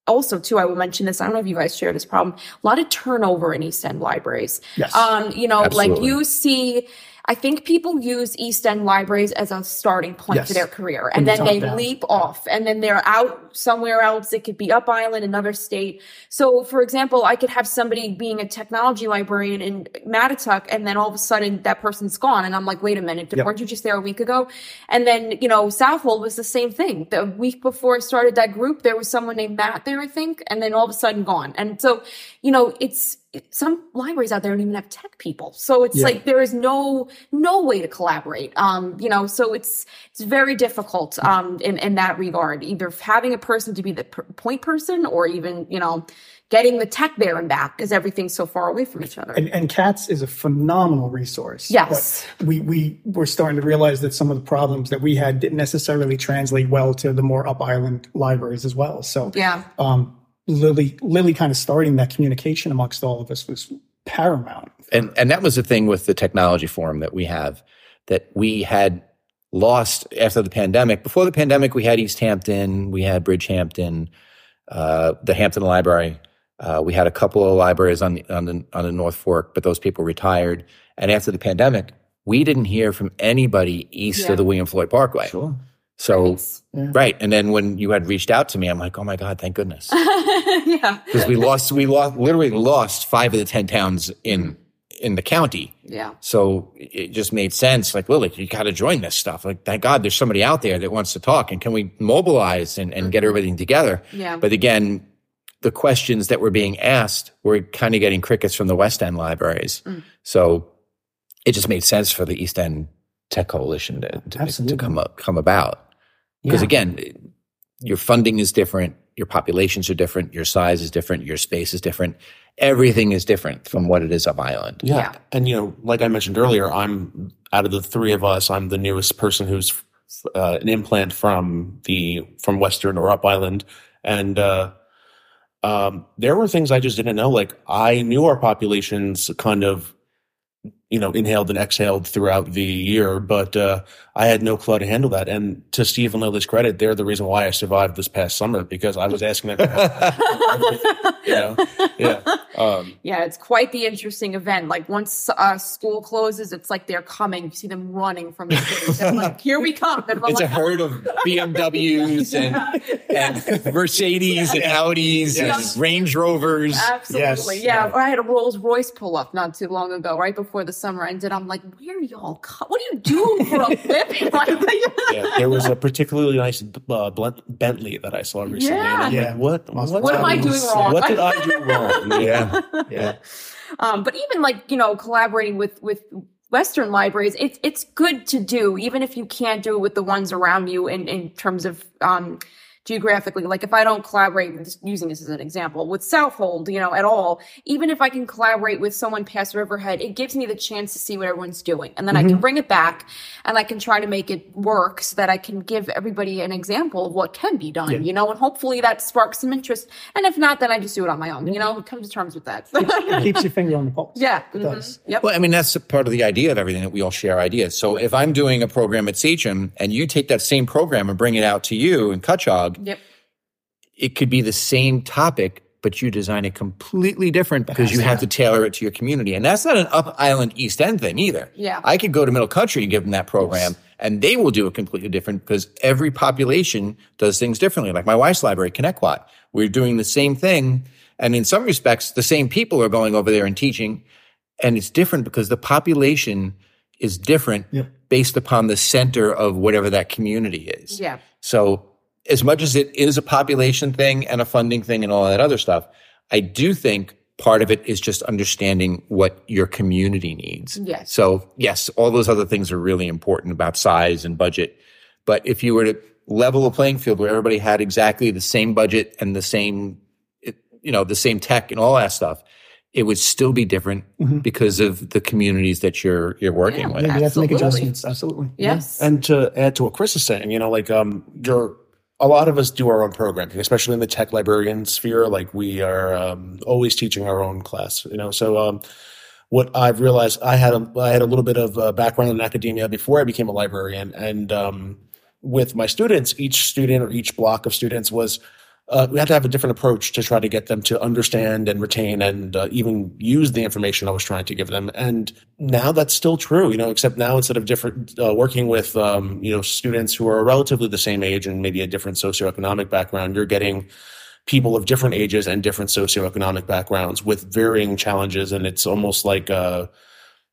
also too i will mention this i don't know if you guys share this problem a lot of turnover in east end libraries Yes. um, you know like you see i think people use east end libraries as a starting point Yes. for their career and then they down. leap off and then they're out somewhere else it could be up island another state so for example i could have somebody being a technology librarian in Mattituck and then all of a sudden that person's gone and i'm like wait a minute Yep. weren't you just there a week ago and then you know southold was the same thing the week before i started that group there was someone named matt there i think and then all of a sudden gone and so you know it's some libraries out there don't even have tech people so it's Yeah. like there is no no way to collaborate um you know so it's it's very difficult um in in that regard either having a person to be the per- point person or even you know getting the tech there and back because everything's so far away from each other And, and CATS is a phenomenal resource. Yes. But we, we were starting to realize that some of the problems that we had didn't necessarily translate well to the more up island libraries as well. So yeah um, Lilly, Lilly kind of starting that communication amongst all of us was paramount. and and that was the thing with the technology forum that we have that we had lost after the pandemic. Before the pandemic, we had East Hampton, we had Bridgehampton, uh, the Hampton Library. Uh, we had a couple of libraries on the, on the on the North Fork, but those people retired. And after the pandemic, we didn't hear from anybody east Yeah. of the William Floyd Parkway. Sure. So Nice. right, and then when you had reached out to me, I'm like, oh my god, thank goodness, yeah because we lost, we lost, literally lost five of the ten towns in in the county. yeah So it just made sense. Like, Lilly, you got to join this stuff. Like, thank God there's somebody out there that wants to talk. And can we mobilize and, and get mm-hmm. everything together? Yeah. But again, the questions that were being asked were kind of getting crickets from the West End libraries. Mm. So it just made sense for the East End Tech Coalition to, to, to come up, come about. Because Yeah. again, your funding is different, your populations are different, your size is different, your space is different. Everything is different from what it is up island. Yeah. Yeah. And, you know, like I mentioned earlier, I'm out of the three of us, I'm the newest person who's uh, an implant from the, from Western or Up Island. And, uh, um, there were things I just didn't know. Like I knew our populations kind of, you know, inhaled and exhaled throughout the year, but, uh, I had no clue to handle that. And to Steve and Lilly's credit, they're the reason why I survived this past summer because I was asking them, you know, yeah. Um, Yeah, it's quite the interesting event. Like once uh, school closes, it's like they're coming. You see them running from the city. They're like, here we come. It's a herd of BMWs and, and Mercedes and Audis and Range Rovers. Absolutely. Yes. Yeah. Or I had a Rolls Royce pull up not too long ago, right before the summer ended. I'm like, where are y'all? Co- what are you doing for a living? Like, yeah, there was a particularly nice uh, Blen- Bentley that I saw recently. And I'm Yeah. like, what? Awesome. What am I doing wrong? What did I do wrong? Yeah. Yeah. um, but even like, you know, collaborating with, with, Western libraries, it's it's good to do, even if you can't do it with the ones around you in, in terms of um, geographically. Like if I don't collaborate, just using this as an example, with Southold, you know, at all, even if I can collaborate with someone past Riverhead, it gives me the chance to see what everyone's doing. And then I can bring it back and I can try to make it work so that I can give everybody an example of what can be done, you know, and hopefully that sparks some interest. And if not, then I just do it on my own, you know, come to terms with that. It keeps your finger on the pulse. yeah. It mhm, does. Yep. Well, I mean, that's part of the idea of everything that we all share ideas. So if I'm doing a program at Sachem and you take that same program and bring it out to you in Cutchogue, Yep. it could be the same topic, but you design it completely different because you have to tailor it to your community. And that's not an up island East End thing either. Yeah. I could go to middle country and give them that program and they will do it completely different because every population does things differently. Like my wife's library, Connecticut, we're doing the same thing. And in some respects, the same people are going over there and teaching. And it's different because the population is different Yep. based upon the center of whatever that community is. Yeah. So as much as it is a population thing and a funding thing and all that other stuff, I do think part of it is just understanding what your community needs. Yes. So yes, all those other things are really important about size and budget. But if you were to level a playing field where everybody had exactly the same budget and the same, you know, the same tech and all that stuff, it would still be different because of the communities that you're you're working Yeah. with. Yeah, you have to make adjustments. Absolutely. Yes. And to add to what Chris is saying, you know, like um, you're a lot of us do our own programming, especially in the tech librarian sphere. Like we are um, always teaching our own class, you know. So um, what I've realized, I had a I had a little bit of uh, background in academia before I became a librarian, and um, with my students, each student or each block of students was uh, we had to have a different approach to try to get them to understand and retain and uh, even use the information I was trying to give them. And now that's still true, you know, except now instead of different, uh, working with, um, you know, students who are relatively the same age and maybe a different socioeconomic background, you're getting people of different ages and different socioeconomic backgrounds with varying challenges. And it's almost like uh,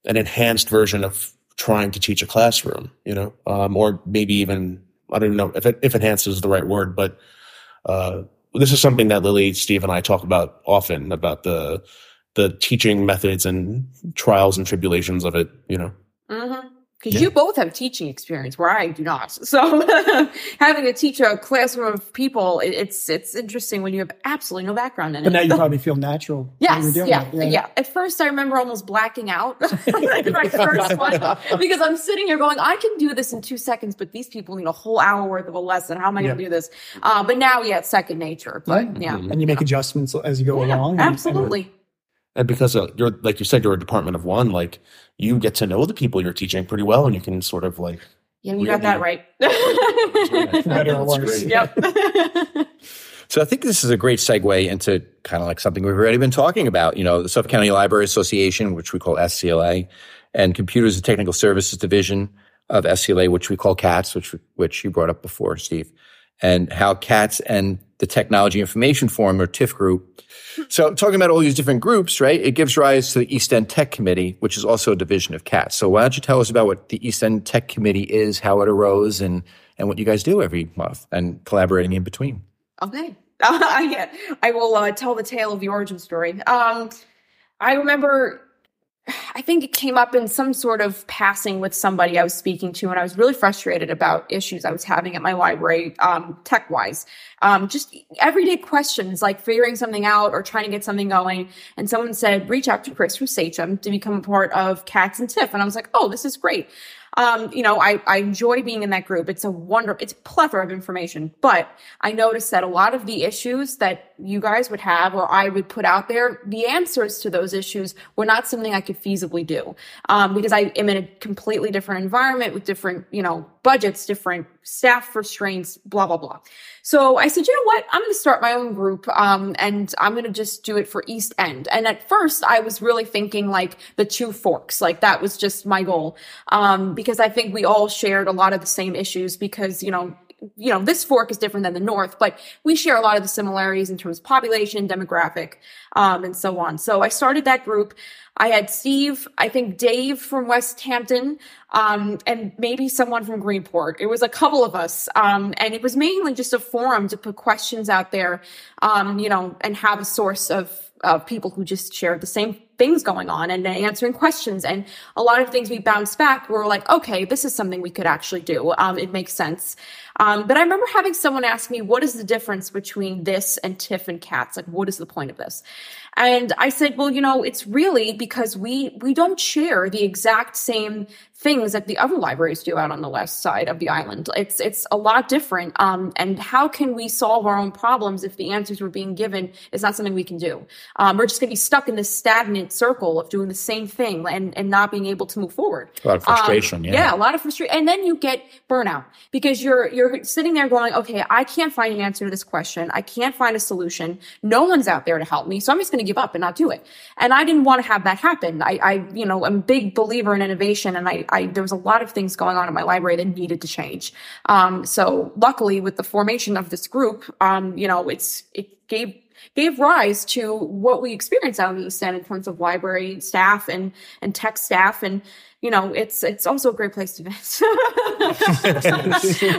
an enhanced version of trying to teach a classroom, you know, um, or maybe even, I don't know if, it, if enhanced is the right word, but uh, this is something that Lilly, Steve, and I talk about often about the the teaching methods and trials and tribulations of it. You know, Mm-hmm. Because you both have teaching experience where I do not. So having to teach a classroom of people, it, it's it's interesting when you have absolutely no background in it. But now you probably feel natural. when you're Yes, doing yeah, it. yeah, At first, I remember almost blacking out like my first one because I'm sitting here going, I can do this in two seconds, but these people need a whole hour worth of a lesson. How am I going to do this? Uh, but now, yeah, it's second nature. But Right. yeah, And you make adjustments as you go Yeah, along. and- and- absolutely. And because uh, you're like you said, you're a department of one. Like you get to know the people you're teaching pretty well, and you can sort of like Yeah, you got that right. Better or worse. great. yep. So I think this is a great segue into kind of like something we've already been talking about. You know, the Suffolk County Library Association, which we call SCLA, and Computers and Technical Services Division of SCLA, which we call CATS, which which you brought up before, Steve, and how CATS and the Technology Information Forum or TIF group. So talking about all these different groups, right? It gives rise to the East End Tech Committee, which is also a division of CATS. So why don't you tell us about what the East End Tech Committee is, how it arose, and and what you guys do every month, and collaborating in between. Okay. Yeah, I will uh, tell the tale of the origin story. Um, I remember, I think it came up in some sort of passing with somebody I was speaking to, and I was really frustrated about issues I was having at my library, um, tech wise. Um, just everyday questions like figuring something out or trying to get something going. And someone said, reach out to Chris from Sachem to become a part of Cats and TIF. And I was like, oh, this is great. Um, you know, I, I enjoy being in that group. It's a wonder, it's a plethora of information, but I noticed that a lot of the issues that you guys would have or I would put out there, the answers to those issues were not something I could feasibly do. Um, because I am in a completely different environment with different, you know, budgets, different staff restraints, blah, blah, blah. So I said, you know what? I'm going to start my own group. Um, and I'm going to just do it for East End. And at first I was really thinking like the two forks, like that was just my goal. Um, because I think we all shared a lot of the same issues because, you know, you know, this fork is different than the north, but we share a lot of the similarities in terms of population, demographic, um, and so on. So I started that group. I had Steve, I think Dave from Westhampton, um, and maybe someone from Greenport. It was a couple of us. Um, and it was mainly just a forum to put questions out there, um, you know, and have a source of, of people who just shared the same things going on and answering questions. And a lot of things we bounced back were like, okay, this is something we could actually do. Um, it makes sense. Um, but I remember having someone ask me, what is the difference between this and TIF and CATS? Like, what is the point of this? And I said, well, you know, it's really because we, we don't share the exact same things that the other libraries do out on the west side of the island. It's it's a lot different. Um, and how can we solve our own problems if the answers we're being given is not something we can do? Um, we're just going to be stuck in this stagnant circle of doing the same thing and and not being able to move forward. A lot of frustration. Um, yeah. yeah, a lot of frustration, and then you get burnout because you're you're sitting there going, okay, I can't find an answer to this question. I can't find a solution. No one's out there to help me, so I'm just going to give up and not do it. And I didn't want to have that happen. I, I you know, I'm a big believer in innovation, and I I, there was a lot of things going on in my library that needed to change. Um, so luckily, with the formation of this group, um, you know, it's it gave gave rise to what we experience out in the East in terms of library staff and and tech staff. And you know it's it's also a great place to visit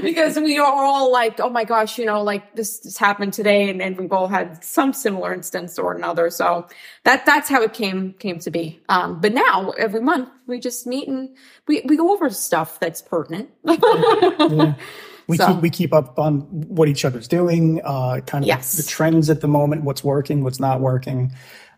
because we are all like oh my gosh you know like this, this happened today. And, and we've all had some similar instance or another. So that that's how it came came to be. Um, but now every month we just meet and we, we go over stuff that's pertinent. Yeah. We So- keep we keep up on what each other's doing, uh, kind of Yes. the trends at the moment, what's working, what's not working.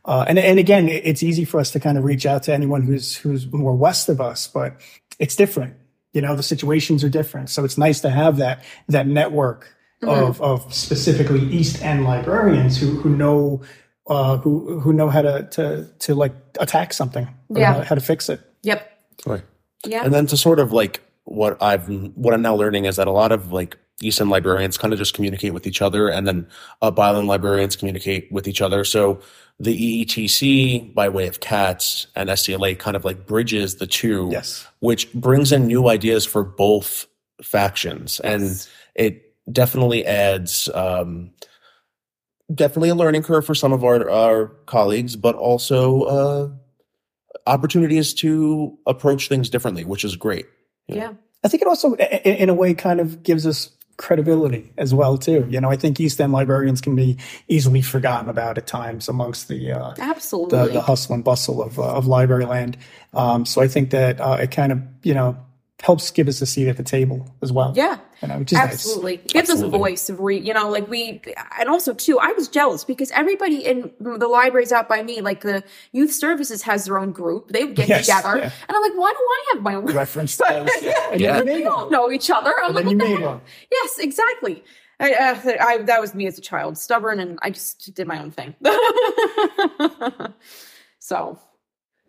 Uh, and and again, it's easy for us to kind of reach out to anyone who's who's more west of us, but it's different. You know, the situations are different. So it's nice to have that that network Mm-hmm. of of specifically East End librarians who who know uh, who who know how to to to like attack something, or Yeah. how, how to fix it. yep Right. yeah And then to sort of like what I've what I'm now learning is that a lot of like East End librarians kind of just communicate with each other, and then uh, Byland librarians communicate with each other. So the EETC by way of CATS and SCLA kind of like bridges the two, Yes. which brings in new ideas for both factions, and it definitely adds. Um, Definitely a learning curve for some of our, our colleagues, but also uh, opportunities to approach things differently, which is great. Yeah I think it also, i- i- in a way, kind of gives us credibility as well too. You know, I think East End librarians can be easily forgotten about at times amongst the uh, absolutely the, the hustle and bustle of uh, of library land. Um, so I think that uh, it kind of you know helps give us a seat at the table as well. yeah you know, which is nice. Absolutely. Gives us a voice of re, you know, like we, and also too, I was jealous because everybody in the libraries out by me, like the youth services has their own group. They would get Yes, together yeah. and I'm like, why do I have my own Reference to those. And Yeah. then you don't know each other. I'm And like, then you what the made heck? Yes, exactly. I, uh, I, that was me as a child, stubborn, and I just did my own thing. so,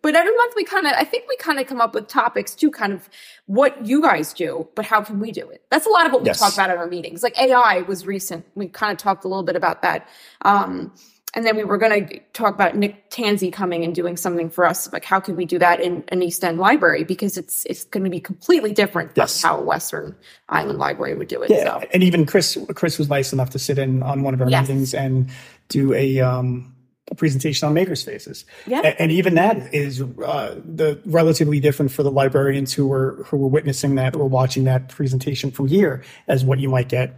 but every month we kind of, I think we kind of come up with topics to kind of what you guys do, but how can we do it? That's a lot of what we Yes. talk about at our meetings. Like AI was recent. We kind of talked a little bit about that. Um, and then we were going to talk about Nick Tanzi coming and doing something for us. Like, how can we do that in an East End library? Because it's it's going to be completely different Yes. how a Western Island library would do it. Yeah, So. and even Chris Chris was nice enough to sit in on one of our Yes. meetings and do a um a presentation on makerspaces. Yeah. A- and even that is uh, the relatively different for the librarians who were who were witnessing that or watching that presentation from here as what you might get,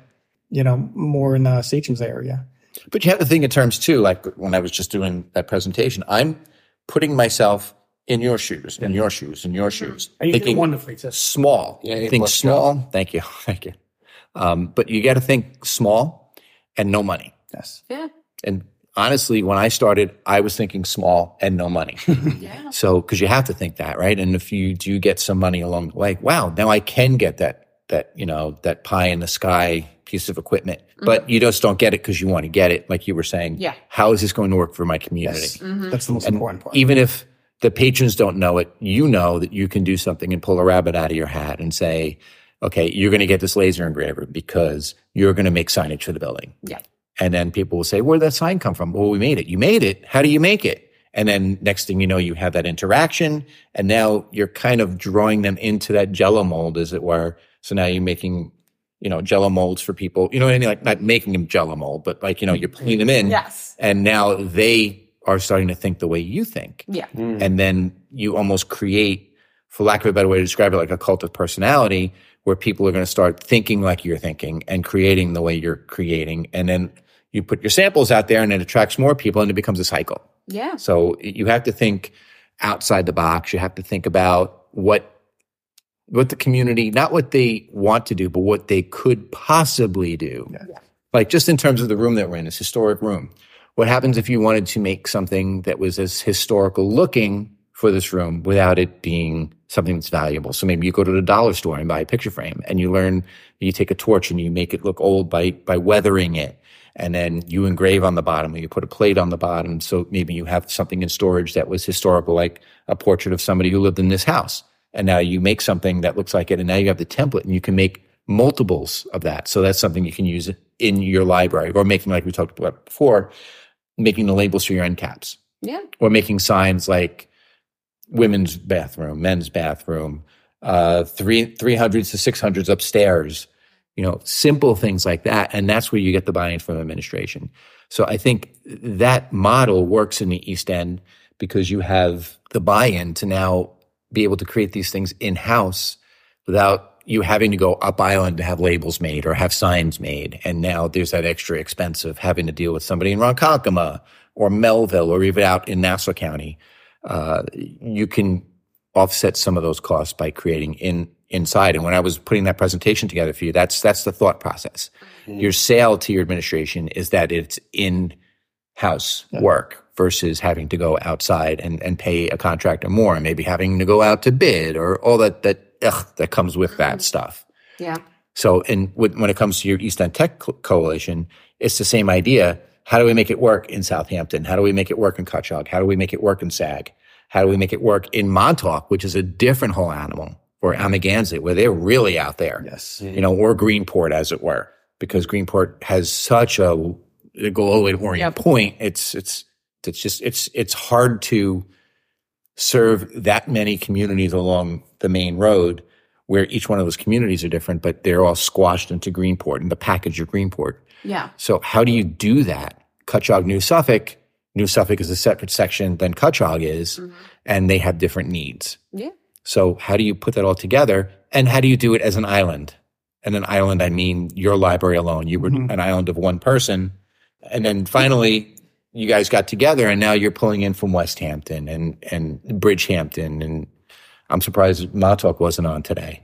you know, more in uh, Sachem's area. But you have to think in terms too, like when I was just doing that presentation, I'm putting myself in your shoes, in your shoes, in your shoes, And you did thinking wonderfully too. small. Yeah, A think plus small. Thank you. Thank you. Um, but you got to think small and no money. Yes. Yeah. And honestly, when I started, I was thinking small and no money. Yeah. So, because you have to think that, right? And if you do get some money along the way, wow, now I can get that that you know that pie in the sky piece of equipment, mm-hmm. but you just don't get it because you want to get it, like you were saying. Yeah. How is this going to work for my community? Yes. Mm-hmm. That's the most important part. Even if the patrons don't know it, you know that you can do something and pull a rabbit out of your hat and say, okay, you're going to get this laser engraver because you're going to make signage for the building. Yeah. And then people will say, where did that sign come from? Well, we made it. You made it. How do you make it? And then next thing you know, you have that interaction and now you're kind of drawing them into that jello mold, as it were. So now you're making, you know, jello molds for people, you know what I mean? Like not making them jello mold, but like, you know, you're putting them in. Yes. And now they are starting to think the way you think. Yeah. Hmm. And then you almost create, for lack of a better way to describe it, like a cult of personality where people are going to start thinking like you're thinking and creating the way you're creating. And then you put your samples out there and it attracts more people and it becomes a cycle. Yeah. So you have to think outside the box. You have to think about what what the community, not what they want to do, but what they could possibly do. Yeah. Like just in terms of the room that we're in, this historic room. What happens if you wanted to make something that was as historical looking for this room without it being something that's valuable? So maybe you go to the dollar store and buy a picture frame and you learn, you take a torch and you make it look old by, by weathering it. And then you engrave on the bottom or you put a plate on the bottom. So maybe you have something in storage that was historical, like a portrait of somebody who lived in this house. And now you make something that looks like it. And now you have the template and you can make multiples of that. So that's something you can use in your library or making, like we talked about before, making the labels for your end caps Yeah. or making signs like women's bathroom, men's bathroom, uh, three, 300s to 600s upstairs, you know, simple things like that. And that's where you get the buy-in from administration. So I think that model works in the East End because you have the buy-in to now be able to create these things in-house without you having to go up island to have labels made or have signs made. And now there's that extra expense of having to deal with somebody in Ronkonkoma or Melville or even out in Nassau County. Uh, you can offset some of those costs by creating in inside. And when I was putting that presentation together for you, that's that's the thought process. Mm-hmm. Your sale to your administration is that it's in house work versus having to go outside and, and pay a contractor more and maybe having to go out to bid or all that that ugh, that comes with that mm-hmm. stuff. Yeah. So, and when when it comes to your East End Tech Co- Coalition, it's the same idea. How do we make it work in Southampton? How do we make it work in Cutchogue? How do we make it work in SAG? How do we make it work in Montauk, which is a different whole animal, or Amagansett, where they're really out there? Yes. Mm-hmm. You know, or Greenport, as it were, because Greenport has such a, a global orient Yep. point. It's, it's, it's just, it's, it's hard to serve that many communities along the main road where each one of those communities are different, but they're all squashed into Greenport and the package of Greenport. Yeah. So how do you do that? Cutchogue, New Suffolk, New Suffolk is a separate section than Cutchogue is, mm-hmm. and they have different needs. Yeah. So how do you put that all together? And how do you do it as an island? And an island, I mean your library alone. You were an island of one person. And then finally, you guys got together and now you're pulling in from Westhampton and, and Bridgehampton. And I'm surprised Montauk wasn't on today.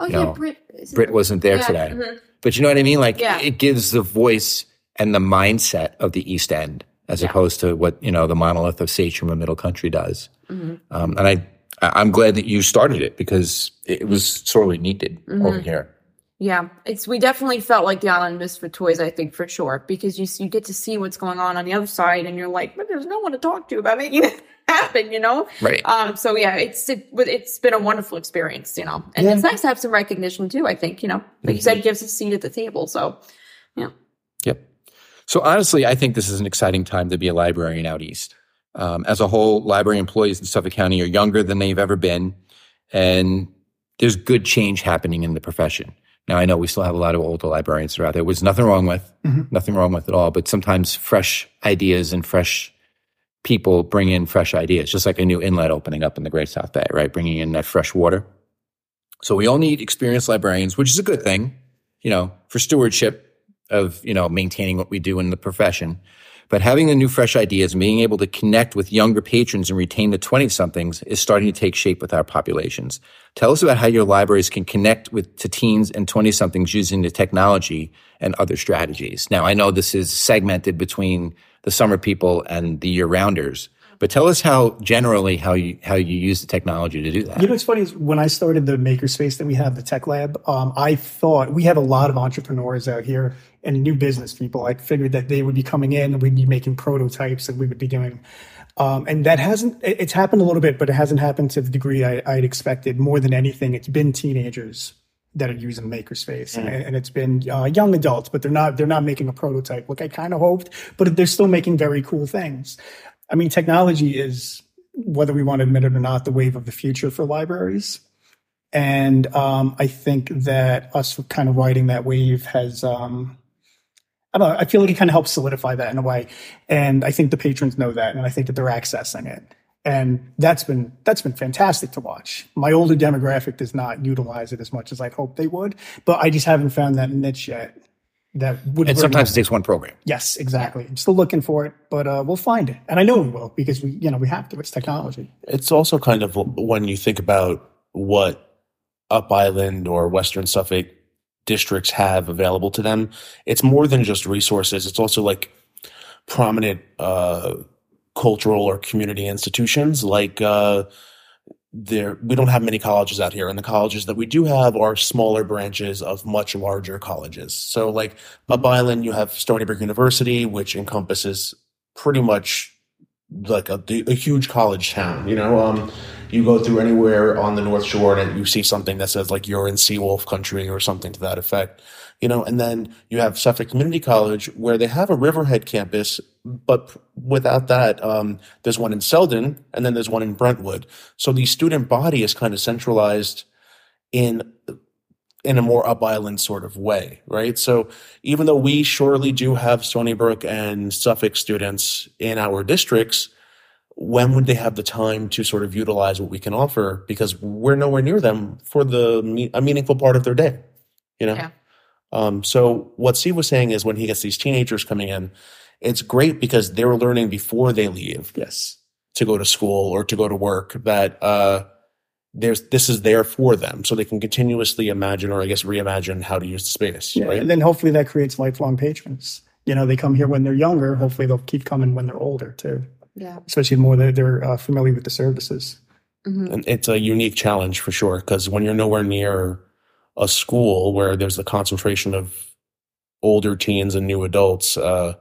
Oh You yeah, know, Brit. Brit wasn't there Yeah, today. mhm. But you know what I mean? Like Yeah. it gives the voice and the mindset of the East End as Yeah. opposed to what, you know, the monolith of Sachem and Middle Country does. Mm-hmm. Um, and I, I- I'm glad that you started it because it was sorely needed Mm-hmm. over here. Yeah, it's we definitely felt like the island missed for toys. I think for sure because you you get to see what's going on on the other side, and you're like, but there's no one to talk to about making it happen, you know? Right. Um. So yeah, it's it, it's been a wonderful experience, you know, and Yeah. it's nice to have some recognition too. I think you know, like you said, it gives a seat at the table. So yeah, Yep. So honestly, I think this is an exciting time to be a librarian out east. Um, as a whole, library employees in Suffolk County are younger than they've ever been, and there's good change happening in the profession. Now, I know we still have a lot of older librarians out there, which nothing wrong with, nothing wrong with at all. But sometimes fresh ideas and fresh people bring in fresh ideas, just like a new inlet opening up in the Great South Bay, right? Bringing in that fresh water. So we all need experienced librarians, which is a good thing, you know, for stewardship of, you know, maintaining what we do in the profession. But having the new fresh ideas and being able to connect with younger patrons and retain the 20 somethings is starting to take shape with our populations. Tell us about how your libraries can connect with to teens and 20 somethings using the technology and other strategies. Now, I know this is segmented between the summer people and the year rounders, but tell us how generally how you how you use the technology to do that. You know, what's funny is when I started the makerspace that we have, the tech lab, um, I thought we have a lot of entrepreneurs out here and new business people. I figured that they would be coming in and we'd be making prototypes and we would be doing. Um, and that hasn't, it's happened a little bit, but it hasn't happened to the degree I, I'd expected. More than anything, it's been teenagers that are using makerspace and, and it's been uh, young adults, but they're not, they're not making a prototype. Like I kind of hoped, but they're still making very cool things. I mean, technology is, whether we want to admit it or not, the wave of the future for libraries. And um, I think that us kind of riding that wave has, um, I don't know, I feel like it kind of helps solidify that in a way. And I think the patrons know that, and I think that they're accessing it. And that's been that's been fantastic to watch. My older demographic does not utilize it as much as I'd hope they would, but I just haven't found that niche yet that would. And sometimes it takes one program. yes, exactly. I'm still looking for it, but uh, we'll find it, and I know we will because we, you know, we have to. It's technology. It's also kind of when you think about what Up Island or Western Suffolk districts have available to them, it's more than just resources. It's also like prominent uh, cultural or community institutions. Like uh, there, we don't have many colleges out here, and the colleges that we do have are smaller branches of much larger colleges. So, like Up Island, you have Stony Brook University, which encompasses pretty much like a, a huge college town. You know, um, you go through anywhere on the North Shore and you see something that says like you're in Seawolf country or something to that effect. You know, and then you have Suffolk Community College where they have a Riverhead campus, but without that, um, there's one in Selden and then there's one in Brentwood. So the student body is kind of centralized in in a more up island sort of way, right? So even though we surely do have Stony Brook and Suffolk students in our districts, when would they have the time to sort of utilize what we can offer? Because we're nowhere near them for the a meaningful part of their day, you know. Yeah. Um, so what Steve was saying is when he gets these teenagers coming in, it's great because they're learning before they leave Yes. to go to school or to go to work that uh, there's this is there for them, so they can continuously imagine or I guess reimagine how to use the space. Yeah, right? and then hopefully that creates lifelong patrons. You know, they come here when they're younger. Hopefully they'll keep coming when they're older too. Yeah. Especially the more they're, they're uh, familiar with the services. And it's a unique challenge for sure because when you're nowhere near a school where there's a concentration of older teens and new adults, uh,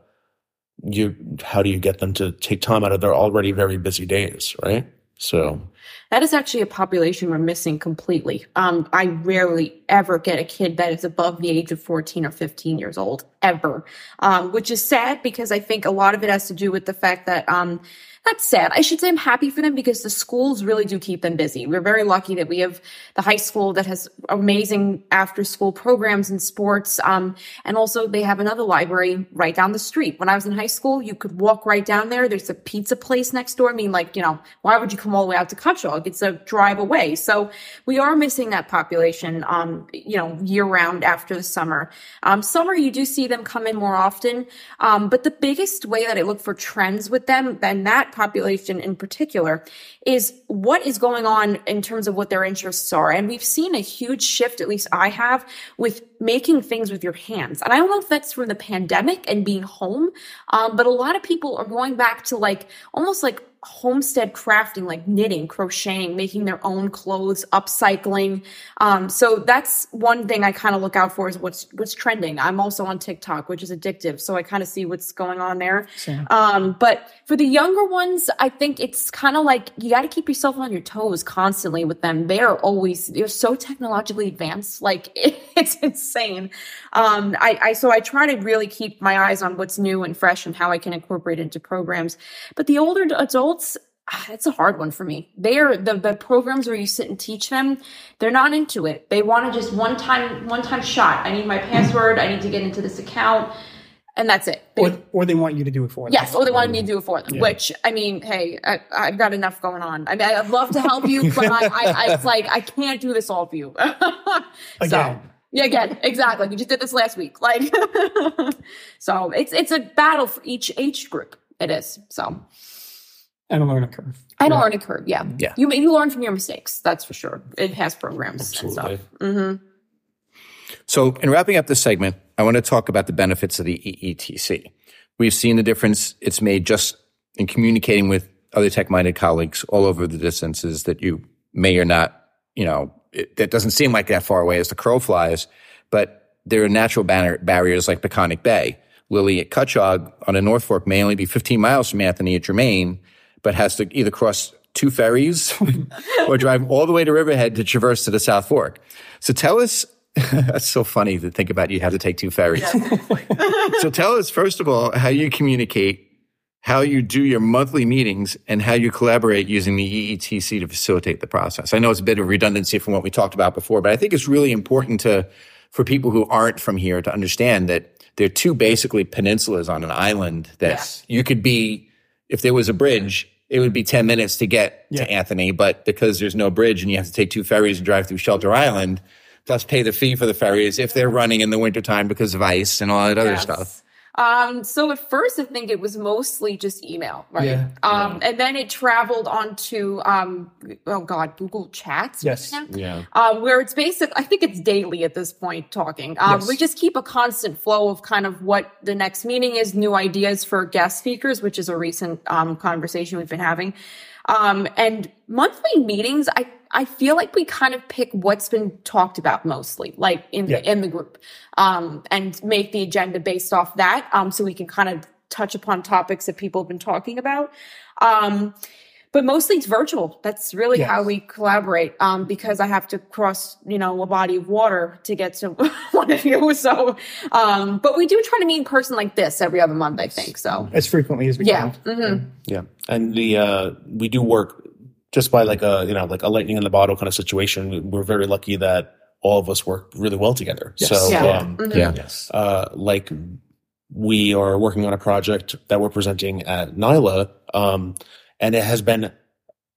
you how do you get them to take time out of their already very busy days, right? So That is actually a population we're missing completely. Um, I rarely ever get a kid that is above the age of 14 or 15 years old, ever. Um, which is sad because I think a lot of it has to do with the fact that, um, that's sad. I should say I'm happy for them because the schools really do keep them busy. We're very lucky that we have the high school that has amazing after school programs and sports. Um, and also they have another library right down the street. When I was in high school, you could walk right down there. There's a pizza place next door. I mean, like, you know, why would you come all the way out to Cutchogue? It's a drive away. So we are missing that population, um, you know, year round after the summer. Um, summer, you do see them come in more often. Um, but the biggest way that I look for trends with them and that population in particular is what is going on in terms of what their interests are. And we've seen a huge shift, at least I have, with making things with your hands. And I don't know if that's from the pandemic and being home, um, but a lot of people are going back to like almost like homestead crafting, like knitting, crocheting, making their own clothes, upcycling. Um, so that's one thing I kind of look out for is what's what's trending. I'm also on TikTok, which is addictive, so I kind of see what's going on there. Um, but for the younger ones, I think it's kind of like you got to keep yourself on your toes constantly with them. They are always they're so technologically advanced, like it's insane. Um, I, I so I try to really keep my eyes on what's new and fresh and how I can incorporate it into programs. But the older adults, ah, it's a hard one for me. They are the, the programs where you sit and teach them, they're not into it. They want to just one time, one time shot. I need my password. I need to get into this account. And that's it. They- Or, or they want you to do it for them. Yes, or they wanted me to do it for them. Which I mean, hey, I, I've got enough going on. I mean, I'd love to help you, but I, I, I, it's like I can't do this all for you. Again. So, yeah, again, exactly. We just did this last week. Like, so it's it's a battle for each age group. It is. So And learn a learning curve. I don't learn a curve. Yeah, Yeah. You you learn from your mistakes. That's for sure. It has programs absolutely. and stuff. Mm-hmm. So, in wrapping up this segment, I want to talk about the benefits of the EETC. We've seen the difference it's made just in communicating with other tech minded colleagues all over the distances that you may or not, you know, it, that doesn't seem like that far away as the crow flies, but there are natural banner, barriers like Peconic Bay. Lilly at Cutchogue on the North Fork may only be 15 miles from Anthony at Jermain, but has to either cross two ferries or drive all the way to Riverhead to traverse to the South Fork. So tell us, that's so funny to think about you have to take two ferries. so tell us, first of all, how you communicate, how you do your monthly meetings, and how you collaborate using the EETC to facilitate the process. I know it's a bit of redundancy from what we talked about before, but I think it's really important to, for people who aren't from here to understand that there are two basically peninsulas on an island that Yes. you could be, if there was a bridge, it would be 10 minutes to get Yeah. to Anthony, but because there's no bridge and you have to take two ferries and drive through Shelter Island, plus pay the fee for the ferries if they're running in the wintertime because of ice and all that other Yes. stuff. Um, so at first, I think it was mostly just email, right? Yeah. Um, and then it traveled onto, um, oh God, Google Chats. Yes. now? Yeah. Um, where it's basic, I think it's daily at this point talking. Um, Yes. We just keep a constant flow of kind of what the next meeting is, new ideas for guest speakers, which is a recent um, conversation we've been having. Um, and monthly meetings, I, I feel like we kind of pick what's been talked about mostly, like in Yeah. the, in the group, um, and make the agenda based off that. Um, so we can kind of touch upon topics that people have been talking about. Um, but mostly it's virtual. That's really Yes. how we collaborate. Um, because I have to cross, you know, a body of water to get to one of you. So, um, but we do try to meet in person like this every other month, I think. So, as frequently as we yeah. can. mhm. Yeah, and the uh, we do work just by like a you know like a lightning in the bottle kind of situation. We're very lucky that all of us work really well together. Yes. So Yeah. um, Mhm. Yeah. Yes. uh, like we are working on a project that we're presenting at NYLA, um, and it has been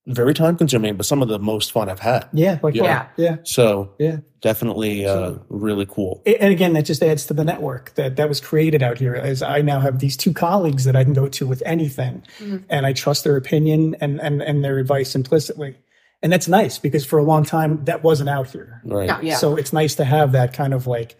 very time consuming, but some of the most fun I've had. Yeah. Like Yeah. yeah. Yeah. So Yeah. definitely uh, really cool. And again, that just adds to the network that that was created out here. As I now have these two colleagues that I can go to with anything, and I trust their opinion and and and their advice implicitly. And that's nice because for a long time that wasn't out here. Right. Yeah. Yeah. So it's nice to have that kind of like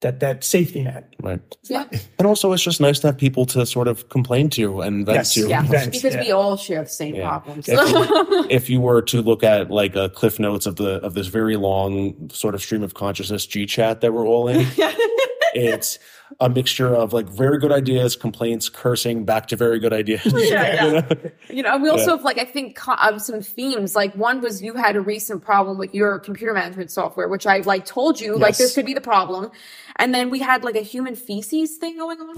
that that safety net. Right. yeah. And also, it's just nice to have people to sort of complain to and vent Yes. to. Yeah. Events, Because yeah. we all share the same Yeah. problems. If you, if you were to look at like a cliff notes of the of this very long sort of stream of consciousness G chat that we're all in, it's a mixture of like very good ideas, complaints, cursing, back to very good ideas. Yeah, You know? You know, we also have like I think co- um, some themes. Like one was you had a recent problem with your computer management software, which I like told you like this could be the problem. And then we had like a human feces thing going on.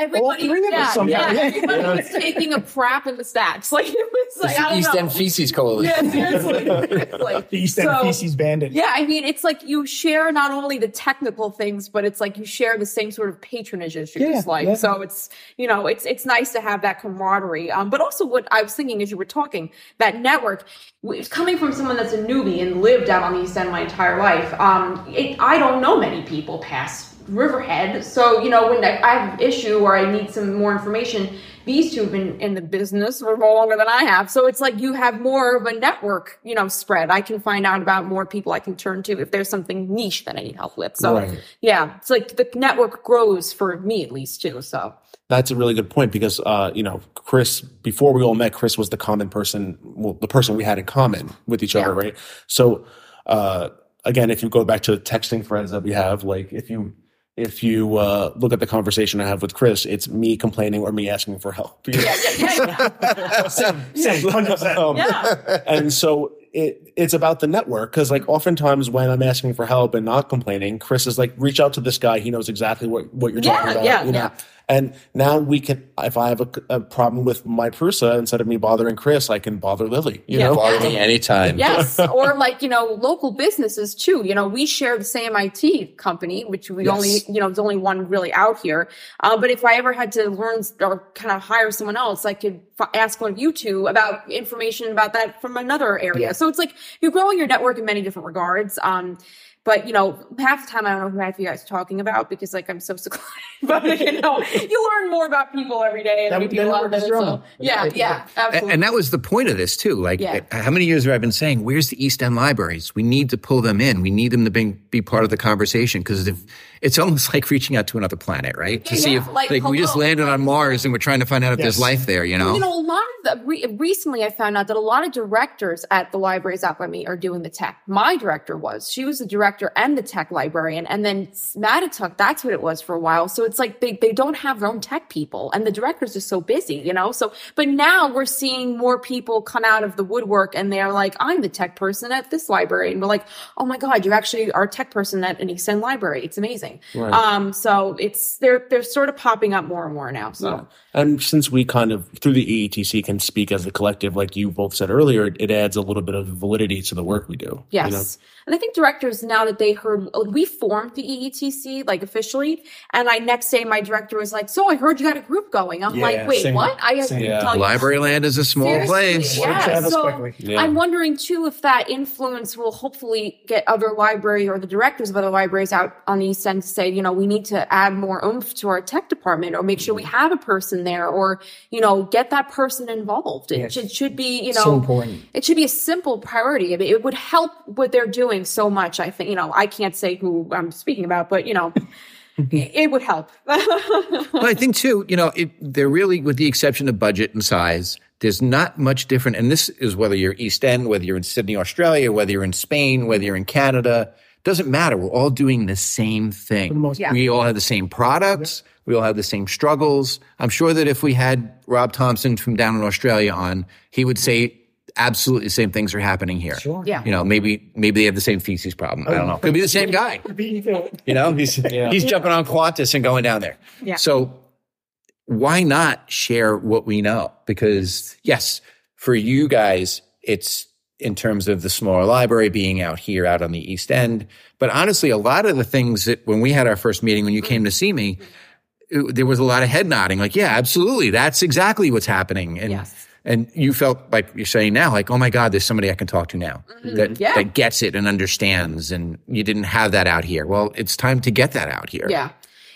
everybody, three of yeah, somehow. yeah, Yeah. everybody was taking a crap in the stacks. Like it was like I don't East know. End Feces Coalition. Yeah, seriously. seriously. The East End So- Feces Bandit. Yeah, I mean, it's like you share not only the technical things, but it's like you share the same sort of patronage issues. Yeah, like, yeah. so it's you know, it's it's nice to have that camaraderie. Um, but also what I was thinking as you were talking, that network, w- coming from someone that's a newbie and lived out on the East End my entire life. Um, it, I don't know many people past Riverhead, so you know when I I have an issue or I need some more information. These two have been in the business for more longer than I have, so it's like you have more of a network, you know, spread. I can find out about more people I can turn to if there's something niche that I need help with. So Right. yeah, it's like the network grows for me at least too. So That's a really good point because, uh, you know, Chris, before we all met, Chris was the common person, well, the person we had in common with each other, right? So, uh, again, if you go back to the texting friends that we have, like if you, if you, uh, look at the conversation I have with Chris, it's me complaining or me asking for help. yeah, yeah, yeah, Same, 100%. Um, yeah. and so it, it's about the network because like oftentimes when I'm asking for help and not complaining, Chris is like, reach out to this guy. He knows exactly what, what you're Yeah, talking about. yeah, you know? yeah. And now we can, if I have a, a problem with my Prusa, instead of me bothering Chris, I can bother Lilly. You Yeah. know, Bother me anytime. Yes, or like you know, local businesses too. You know, we share the same IT company, which we Yes. only you know, there's only one really out here. Uh, but if I ever had to learn or kind of hire someone else, I could f- ask one of you two about information about that from another area. So it's like you're growing your network in many different regards. Um, but you know, half the time I don't know who half you guys are talking about because like I'm so secluded. but you know, you learn more about people every day and That- meet that people out network. So, growing. yeah, yeah, absolutely. And that was the point of this too. Like, Yeah. how many years have I been saying, "Where's the East End libraries? We need to pull them in. We need them to be, be part of the conversation." Because if it's almost like reaching out to another planet, right? To Yeah, see if Like, like, we just landed on Mars and we're trying to find out if there's life there. You know? You know, a lot of the re- recently I found out that a lot of directors at the libraries out by me are doing the tech. My director was. She was the director and the tech librarian. And then Mattituck, that's what it was for a while. So it's like they, they don't have their own tech people and the directors are so busy, you know? So, but now we're seeing more people come out of the woodwork and they're like, I'm the tech person at this library. And we're like, oh my God, you actually are a tech person at an East End library. It's amazing. Right. Um, so it's, they're, they're sort of popping up more and more now. So. Yeah. And since we kind of, through the EETC, can speak as a collective, like you both said earlier, it, it adds a little bit of validity to the work we do. Yes. You know? And I think directors, now that they heard, oh, we formed the EETC like officially. And I next day, my director was like, So I heard you got a group going. I'm Yeah, like, Wait, same. what? I have Yeah. Library land is a small Seriously, place. Word Yeah, so. Yeah. I'm wondering too if that influence will hopefully get other library or the directors of other libraries out on the East End to say, you know, we need to add more oomph to our tech department or make sure we mm-hmm. have a person there or, you know, get that person involved. It Yes. should, should be, you know, So important. it should be a simple priority. I mean, it would help what they're doing so much. I think, you know, I can't say who I'm speaking about, but you know, it it would help. Well, I think too, you know, it, they're really, with the exception of budget and size, there's not much different. And this is whether you're East End, whether you're in Sydney, Australia, whether you're in Spain, whether you're in Canada, doesn't matter. We're all doing the same thing. most Yeah. We all have the same products. We all have the same struggles. I'm sure that if we had Rob Thompson from down in Australia on, he would say absolutely the same things are happening here. Sure. Yeah. You know, maybe maybe they have the same feces problem. I don't know. Could be the same guy. You know, he's he's jumping on Qantas and going down there. Yeah. So why not share what we know? Because yes, for you guys, it's in terms of the smaller library being out here, out on the East End. But honestly, a lot of the things that when we had our first meeting, when you came to see me, it- there was a lot of head nodding, like, yeah, absolutely. That's exactly what's happening. And, Yes. and you felt like you're saying now, like, oh my God, there's somebody I can talk to now mm-hmm. that, Yeah. that gets it and understands. And you didn't have that out here. Well, it's time to get that out here. Yeah.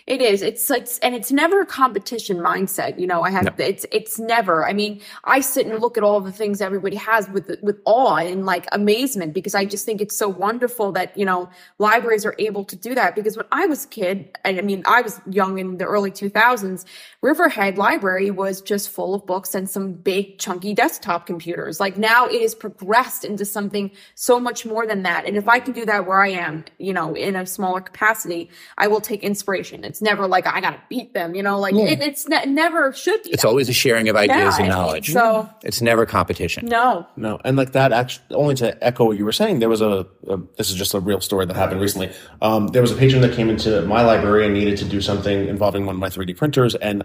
It is. It's like, and it's never a competition mindset. You know, I have, it's, it's never, I mean, I sit and look at all the things everybody has with, with awe and like amazement because I just think it's so wonderful that, you know, libraries are able to do that. Because when I was a kid, and I mean, I was young in the early 2000s, Riverhead Library was just full of books and some big chunky desktop computers. Like now it has progressed into something so much more than that. And if I can do that where I am, you know, in a smaller capacity, I will take inspiration. It's never like I gotta beat them, you know, like it, it's ne- never should be. It's that. always a sharing of ideas and knowledge. so- it's never competition. no. No, and like that. Actually, only to echo what you were saying, there was a. a this is just a real story that happened recently. Um, there was a patron that came into my library and needed to do something involving one of my 3D printers, and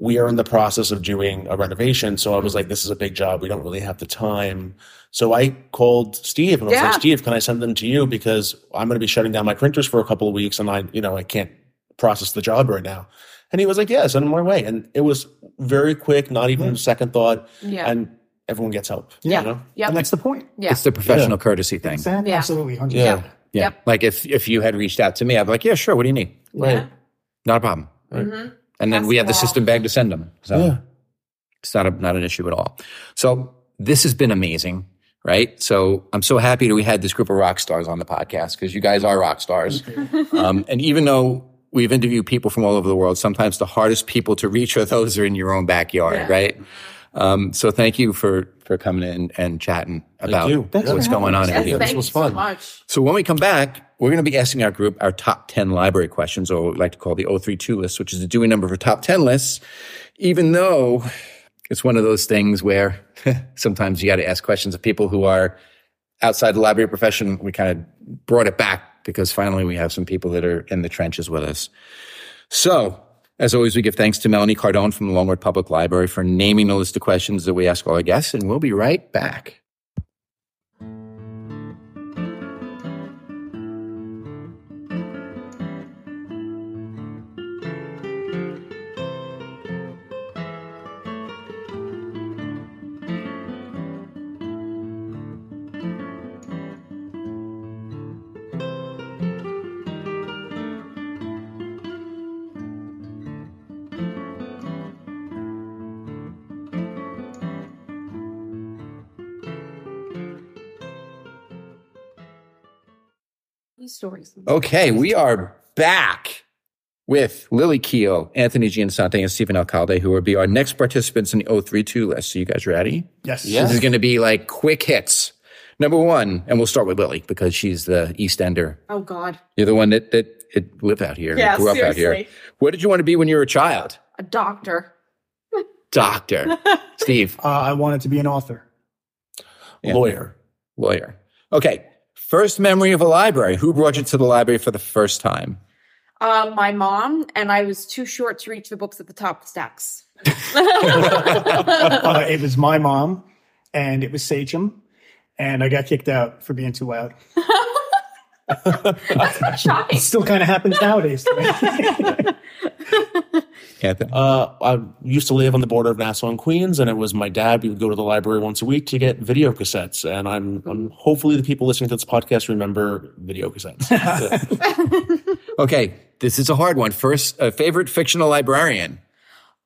we are in the process of doing a renovation. So I was like, "This is a big job. We don't really have the time." So I called Steve and I was Yeah. like, "Steve, can I send them to you because I'm going to be shutting down my printers for a couple of weeks, and I, you know, I can't process the job right now." And he was like, "Yeah, send them my way." And it was very quick, not even a second thought. Yeah. And everyone gets help. Yeah. You know? Yep. And that's the point. Yeah. It's the professional courtesy thing. Exactly. Yeah. Absolutely. 100%. Yeah. Yep. Yeah. Yep. Like if if you had reached out to me, I'd be like, yeah, sure. What do you need? Right. Not a problem. Mm-hmm. And then we have the system bag to send them. So Yeah. it's not a, not an issue at all. So this has been amazing, right? So I'm so happy that we had this group of rock stars on the podcast because you guys are rock stars. um, and even though we've interviewed people from all over the world, sometimes the hardest people to reach are those who are in your own backyard, right? Um, so thank you for for coming in and chatting about you. What's going on having in Yes, here. thank was you so fun. much. So when we come back, we're going to be asking our group our top 10 library questions, or what we like to call the 032 list, which is the Dewey number for top 10 lists, even though it's one of those things where sometimes you got to ask questions of people who are outside the library profession. We kind of brought it back because finally we have some people that are in the trenches with us. So, as always, we give thanks to Melanie Cardone from the Longwood Public Library for naming the list of questions that we ask all our guests, and we'll be right back. Stories. Okay, we are back with Lilly Kiel, Anthony Giansante, and Steven Alcalde, who will be our next participants in the 032 list. So you guys ready? Yes. Yeah. This is going to be like quick hits. Number one, and we'll start with Lilly because she's the East Ender. Oh God. You're the one that that, that lived out here, Yeah, grew up out here. What did you want to be when you were a child? A doctor. Doctor. Steve, Uh, I wanted to be an author. Yeah. Lawyer. lawyer. Okay. First memory of a library. Who brought you to the library for the first time? Um, my mom and I was too short to reach the books at the top of the stacks. uh, it was my mom, and it was Sachem, and I got kicked out for being too loud. Shocking. Still kind of happens nowadays. To me. Anthony. Uh, I used to live on the border of Nassau and Queens, and it was my dad. We would go to the library once a week to get video cassettes, and I'm, I'm hopefully the people listening to this podcast remember video cassettes. Okay, this is a hard one. First, uh, favorite fictional librarian.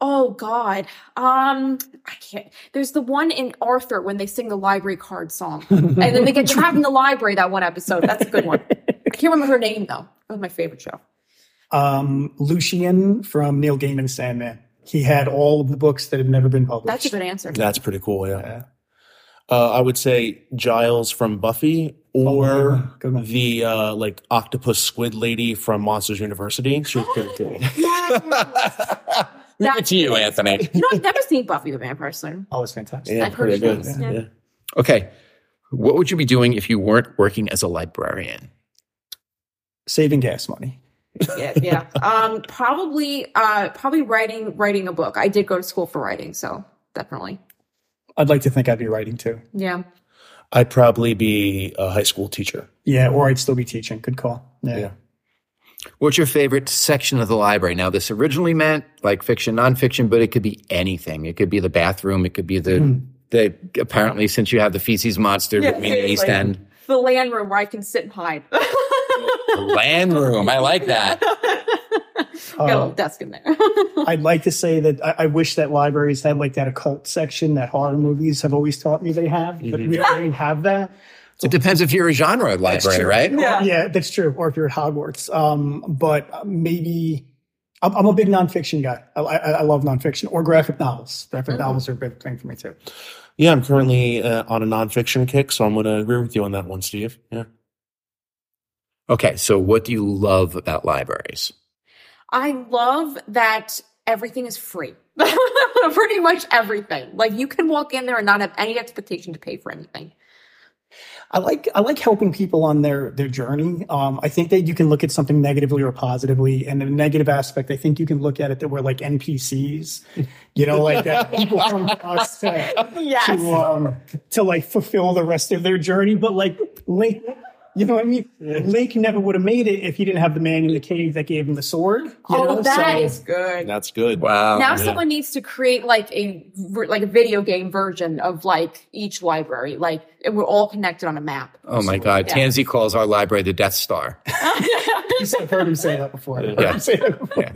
Oh God. Um, I can't. There's the one in Arthur when they sing the library card song, and then they get trapped in the library. That one episode. That's a good one. I can't remember her name though. That was my favorite show. Um, Lucian from Neil Gaiman's Sandman. He had all of the books that had never been published. That's a good answer. That's pretty cool. Yeah. Uh, I would say Giles from Buffy, or Oh, the uh, like octopus squid lady from Monsters University. She was pretty cool. Give it you, Anthony. You know, I've never seen Buffy the Vampire Slayer. Oh, it's fantastic. Yeah, I've heard pretty of good. those, yeah. Yeah. Okay, what would you be doing if you weren't working as a librarian? Saving gas money. Yeah, yeah. Um, probably, uh, probably writing, writing a book. I did go to school for writing, so definitely. I'd like to think I'd be writing too. Yeah. I'd probably be a high school teacher. Yeah, or I'd still be teaching. Good call. Yeah. Yeah. What's your favorite section of the library? Now, this originally meant like fiction, nonfiction, but it could be anything. It could be the bathroom. It could be the the apparently since you have the feces monster Yeah, between the East seriously. End, The land room where I can sit and hide. the land room. I like that. Got a little desk in there. I'd like to say that I, I wish that libraries had like that occult section that horror movies have always taught me they have, but we don't really have that. It depends if you're a genre library, right? Yeah. Yeah, that's true. Or if you're at Hogwarts. Um, but maybe I'm, I'm a big nonfiction guy. I, I, I love nonfiction or graphic novels. Graphic novels are a big thing for me too. Yeah, I'm currently uh, on a nonfiction kick, so I'm going to agree with you on that one, Steve. Yeah. Okay, so what do you love about libraries? I love that everything is free. Pretty much everything. Like you can walk in there and not have any expectation to pay for anything. I like I like helping people on their their journey. Um, I think that you can look at something negatively or positively, and the negative aspect, I think you can look at it that we're like NPCs, you know, like that people from to us to, Yes. to um to like fulfill the rest of their journey. But like Link, you know what I mean? Link never would have made it if he didn't have the man in the cave that gave him the sword. You Oh, know? that So- is good. That's good. Wow. now someone needs to create like a like a video game version of like each library. Like and we're all connected on a map. oh my God. Yeah. Tanzi calls our library the Death Star. I've heard him say that before. I've Yeah. say that before. Yeah.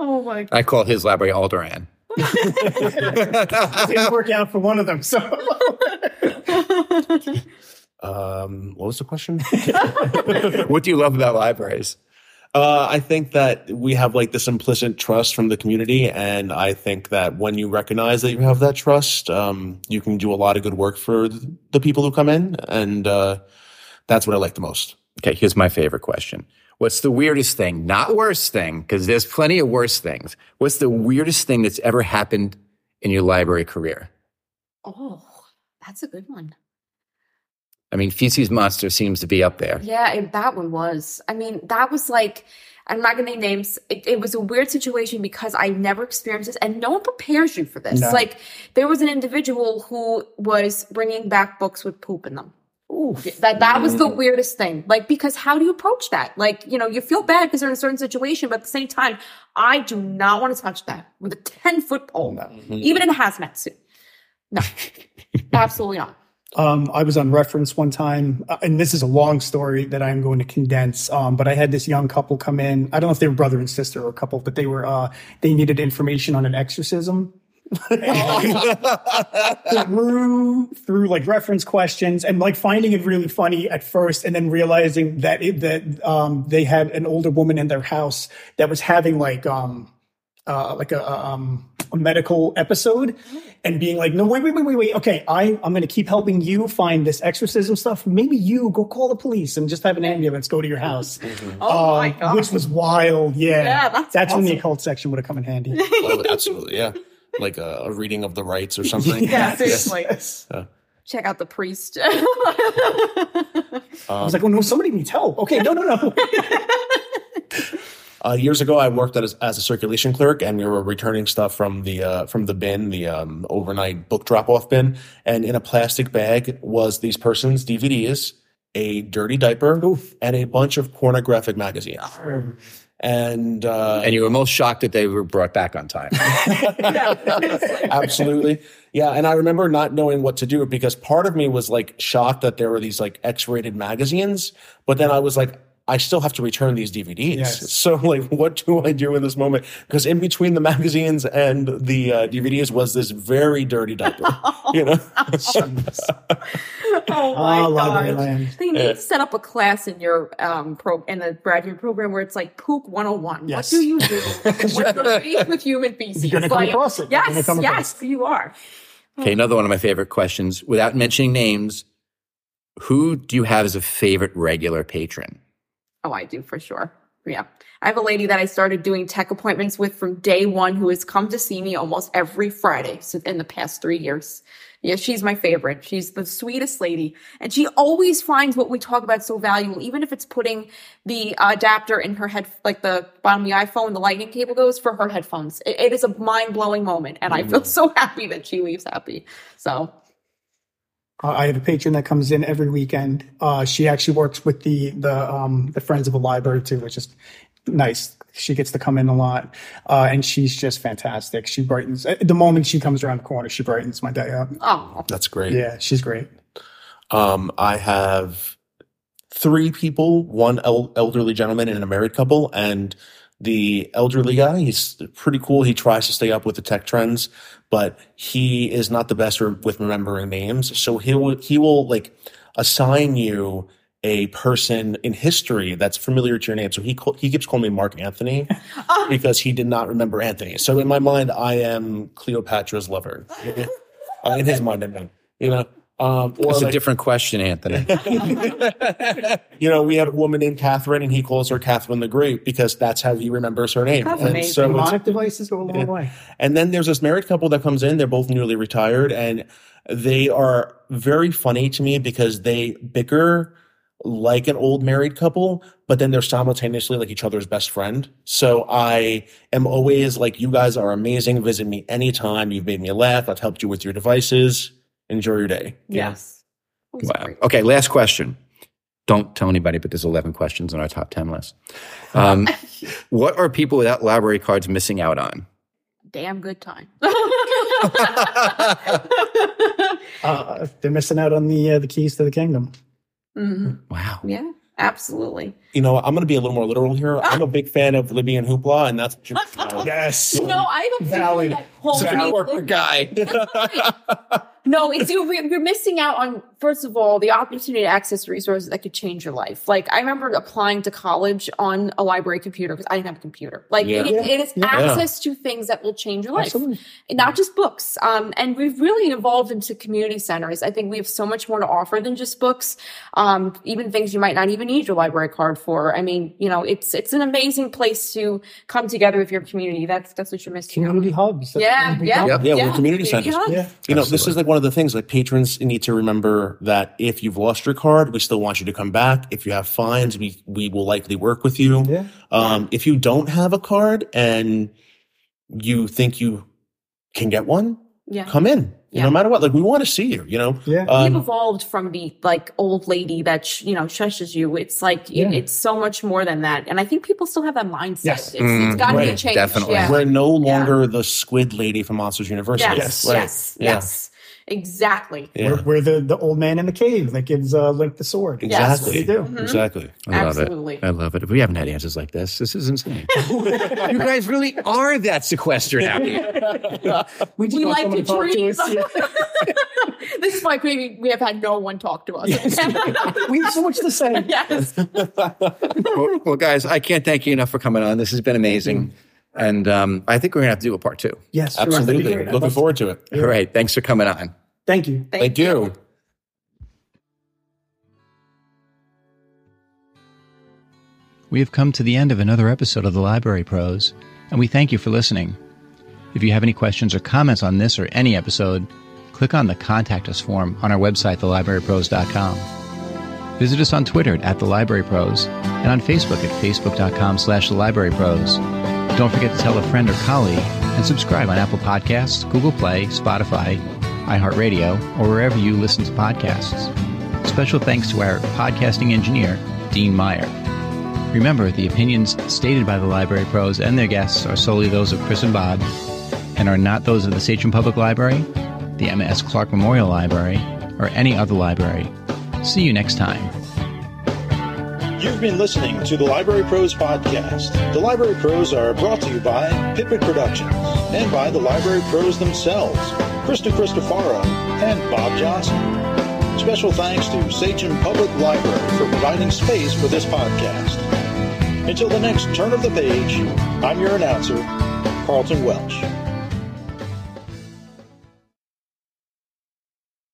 Oh my god. I call his library Alderaan. It didn't work out for one of them. So Um, what was the question? What do you love about libraries? Uh, I think that we have like this implicit trust from the community, and I think that when you recognize that you have that trust, um, you can do a lot of good work for the people who come in, and uh, that's what I like the most. Okay, here's my favorite question. What's the weirdest thing? Not worst thing, because there's plenty of worse things. What's the weirdest thing that's ever happened in your library career? Oh, that's a good one. I mean, Feces Monster seems to be up there. Yeah, it, that one was. I mean, that was like, I'm not going to name names. It, it was a weird situation because I never experienced this and no one prepares you for this. No. Like, there was an individual who was bringing back books with poop in them. That that was the mm. weirdest thing. Like, because how do you approach that? Like, you know, you feel bad because they're in a certain situation, but at the same time, I do not want to touch that with a 10 foot pole, mm-hmm. even in a hazmat suit. No, absolutely not. Um, I was on reference one time, uh, and this is a long story that I'm going to condense. Um, but I had this young couple come in. I don't know if they were brother and sister or a couple, but they were uh, they needed information on an exorcism. through through like reference questions and like finding it really funny at first, and then realizing that it, that um, they had an older woman in their house that was having like um, uh, like a, a, um, a medical episode and being like, no, wait, wait, wait, wait, wait. Okay, I, I'm going to keep helping you find this exorcism stuff. Maybe you go call the police and just have an ambulance go to your house. Oh my Um, God. Which was wild. Yeah. Yeah, that's when the awesome. occult section would have come in handy. Oh, absolutely, yeah. Like a, a reading of the rites or something. Yeah, seriously. Yes. Check out the priest. I was like, oh no, somebody needs help. Okay, no, no, no. Uh, years ago, I worked as, as a circulation clerk, and we were returning stuff from the uh, from the bin, the um, overnight book drop off bin, and in a plastic bag was these persons' DVDs, a dirty diaper, and a bunch of pornographic magazines. And uh, And you were most shocked that they were brought back on time. Absolutely. Yeah. And I remember not knowing what to do because part of me was like shocked that there were these like X rated magazines. But then I was like, I still have to return these DVDs. Yes. So, like, what do I do in this moment? Because in between the magazines and the uh, DVDs was this very dirty diaper. you know? Oh my Oh, god! land. They need to set up a class in your um pro in the graduate program where it's like poop 101. Yes. What do you do when you're with human feces? You're gonna come Like, across it. Yes, come yes, across you are. Okay, another one of my favorite questions. Without mentioning names, who do you have as a favorite regular patron? Oh, I do for sure. Yeah. I have a lady that I started doing tech appointments with from day one who has come to see me almost every Friday so- in the past three years. Yeah, she's my favorite. She's the sweetest lady. And she always finds what we talk about so valuable, even if it's putting the adapter in her head, like the bottom of the iPhone, the lightning cable goes for her headphones. It, it is a mind blowing moment. And I feel mm-hmm. so happy that she leaves happy. So, Uh, I have a patron that comes in every weekend. Uh, she actually works with the the um, the Friends of the Library too, which is nice. She gets to come in a lot, uh, and she's just fantastic. She brightens the moment she comes around the corner. She brightens my day up. oh, That's great. Yeah, she's great. Um, I have three people, one el- elderly gentleman and a married couple. And the elderly guy, he's pretty cool. He tries to stay up with the tech trends, but he is not the best with remembering names. So he will, he will like assign you a person in history that's familiar to your name. So he he keeps calling me Mark Anthony oh. because he did not remember Anthony. So in my mind, I am Cleopatra's lover. In his mind, I mean, you know. Um, or That's a different question, Anthony. you know, we have a woman named Catherine, and he calls her Catherine the Great because that's how he remembers her name. That's and amazing. so, Mnemonic devices go a long way. and then there's this married couple that comes in. They're both newly retired, and they are very funny to me because they bicker like an old married couple, but then they're simultaneously like each other's best friend. So I am always like, you guys are amazing. Visit me anytime. You've made me laugh. I've helped you with your devices. Enjoy your day. yes. It was Wow. great. Okay, last question. Don't tell anybody, but there's 11 questions on our top 10 list. Um, what are people without library cards missing out on? Damn good time. Uh, they're missing out on the uh, the keys to the kingdom. Mhm. Wow. Yeah, absolutely. You know, I'm going to be a little more literal here. I'm a big fan of Libby and Hoopla, and that's what you Yes. No, I have a Valid. feeling that holds me- guy. No, it's you're, you're missing out on first of all the opportunity to access resources that could change your life. Like I remember applying to college on a library computer because I didn't have a computer. Like Yeah. it, it is Yeah. access to things that will change your life, Absolutely. and not just books. Um, and we've really evolved into community centers. I think we have so much more to offer than just books. Um, even things you might not even need your library card for. I mean, you know, it's it's an amazing place to come together with your community. That's that's what you're missing. out. Community hubs. That's Yeah, what we yeah. Yeah, we're community centers. hubs. Yeah. You know, this is like one of the things like patrons need to remember that if you've lost your card, we still want you to come back. If you have fines, we, we will likely work with you. Yeah. Um, if you don't have a card and you think you can get one, Yeah. come in. Yeah. No matter what, like we want to see you, you know? Yeah. We've Um, evolved from the like old lady that sh- you know shushes you. It's like it- it's so much more than that, and I think people still have that mindset. Yes. It's, it's got to be changed. Definitely. Yeah. we're no longer the squid lady from Monsters University. Yes, Right. yes, Yeah. yes, exactly. Yeah. We're, we're the, the old man in the cave that gives uh, Link the sword. Yes. That's what we do. Mm-hmm. Exactly. I love Absolutely. it. I love it. We haven't had answers like this. This is insane. you guys really are that sequestered out here. We, just We like to talk to us. this is why maybe we have had no one talk to us. we have so much to say. yes. well, well, guys, I can't thank you enough for coming on. This has been amazing. And um, I think we're going to have to do a part two. Yes, sure. That'd be Absolutely. great. Looking love forward to it. All right. Thanks for coming on. Thank you. Thank you. We have come to the end of another episode of the Library Pros, and we thank you for listening. If you have any questions or comments on this or any episode, click on the Contact Us form on our website, thelibrarypros.com. Visit us on Twitter at The Library Pros and on Facebook at facebook.com slash The Library Pros. Don't forget to tell a friend or colleague and subscribe on Apple Podcasts, Google Play, Spotify, iHeartRadio, or wherever you listen to podcasts. Special thanks to our podcasting engineer, Dean Meyer. Remember, the opinions stated by the Library Pros and their guests are solely those of Chris and Bob and are not those of the Sachem Public Library, the Emma S. Clark Memorial Library, or any other library. See you next time. You've been listening to the Library Pros podcast. The Library Pros are brought to you by Pippin Productions and by the Library Pros themselves, Krista Cristofaro and Bob Johnson. Special thanks to Sachem Public Library for providing space for this podcast. Until the next turn of the page, I'm your announcer, Carlton Welch.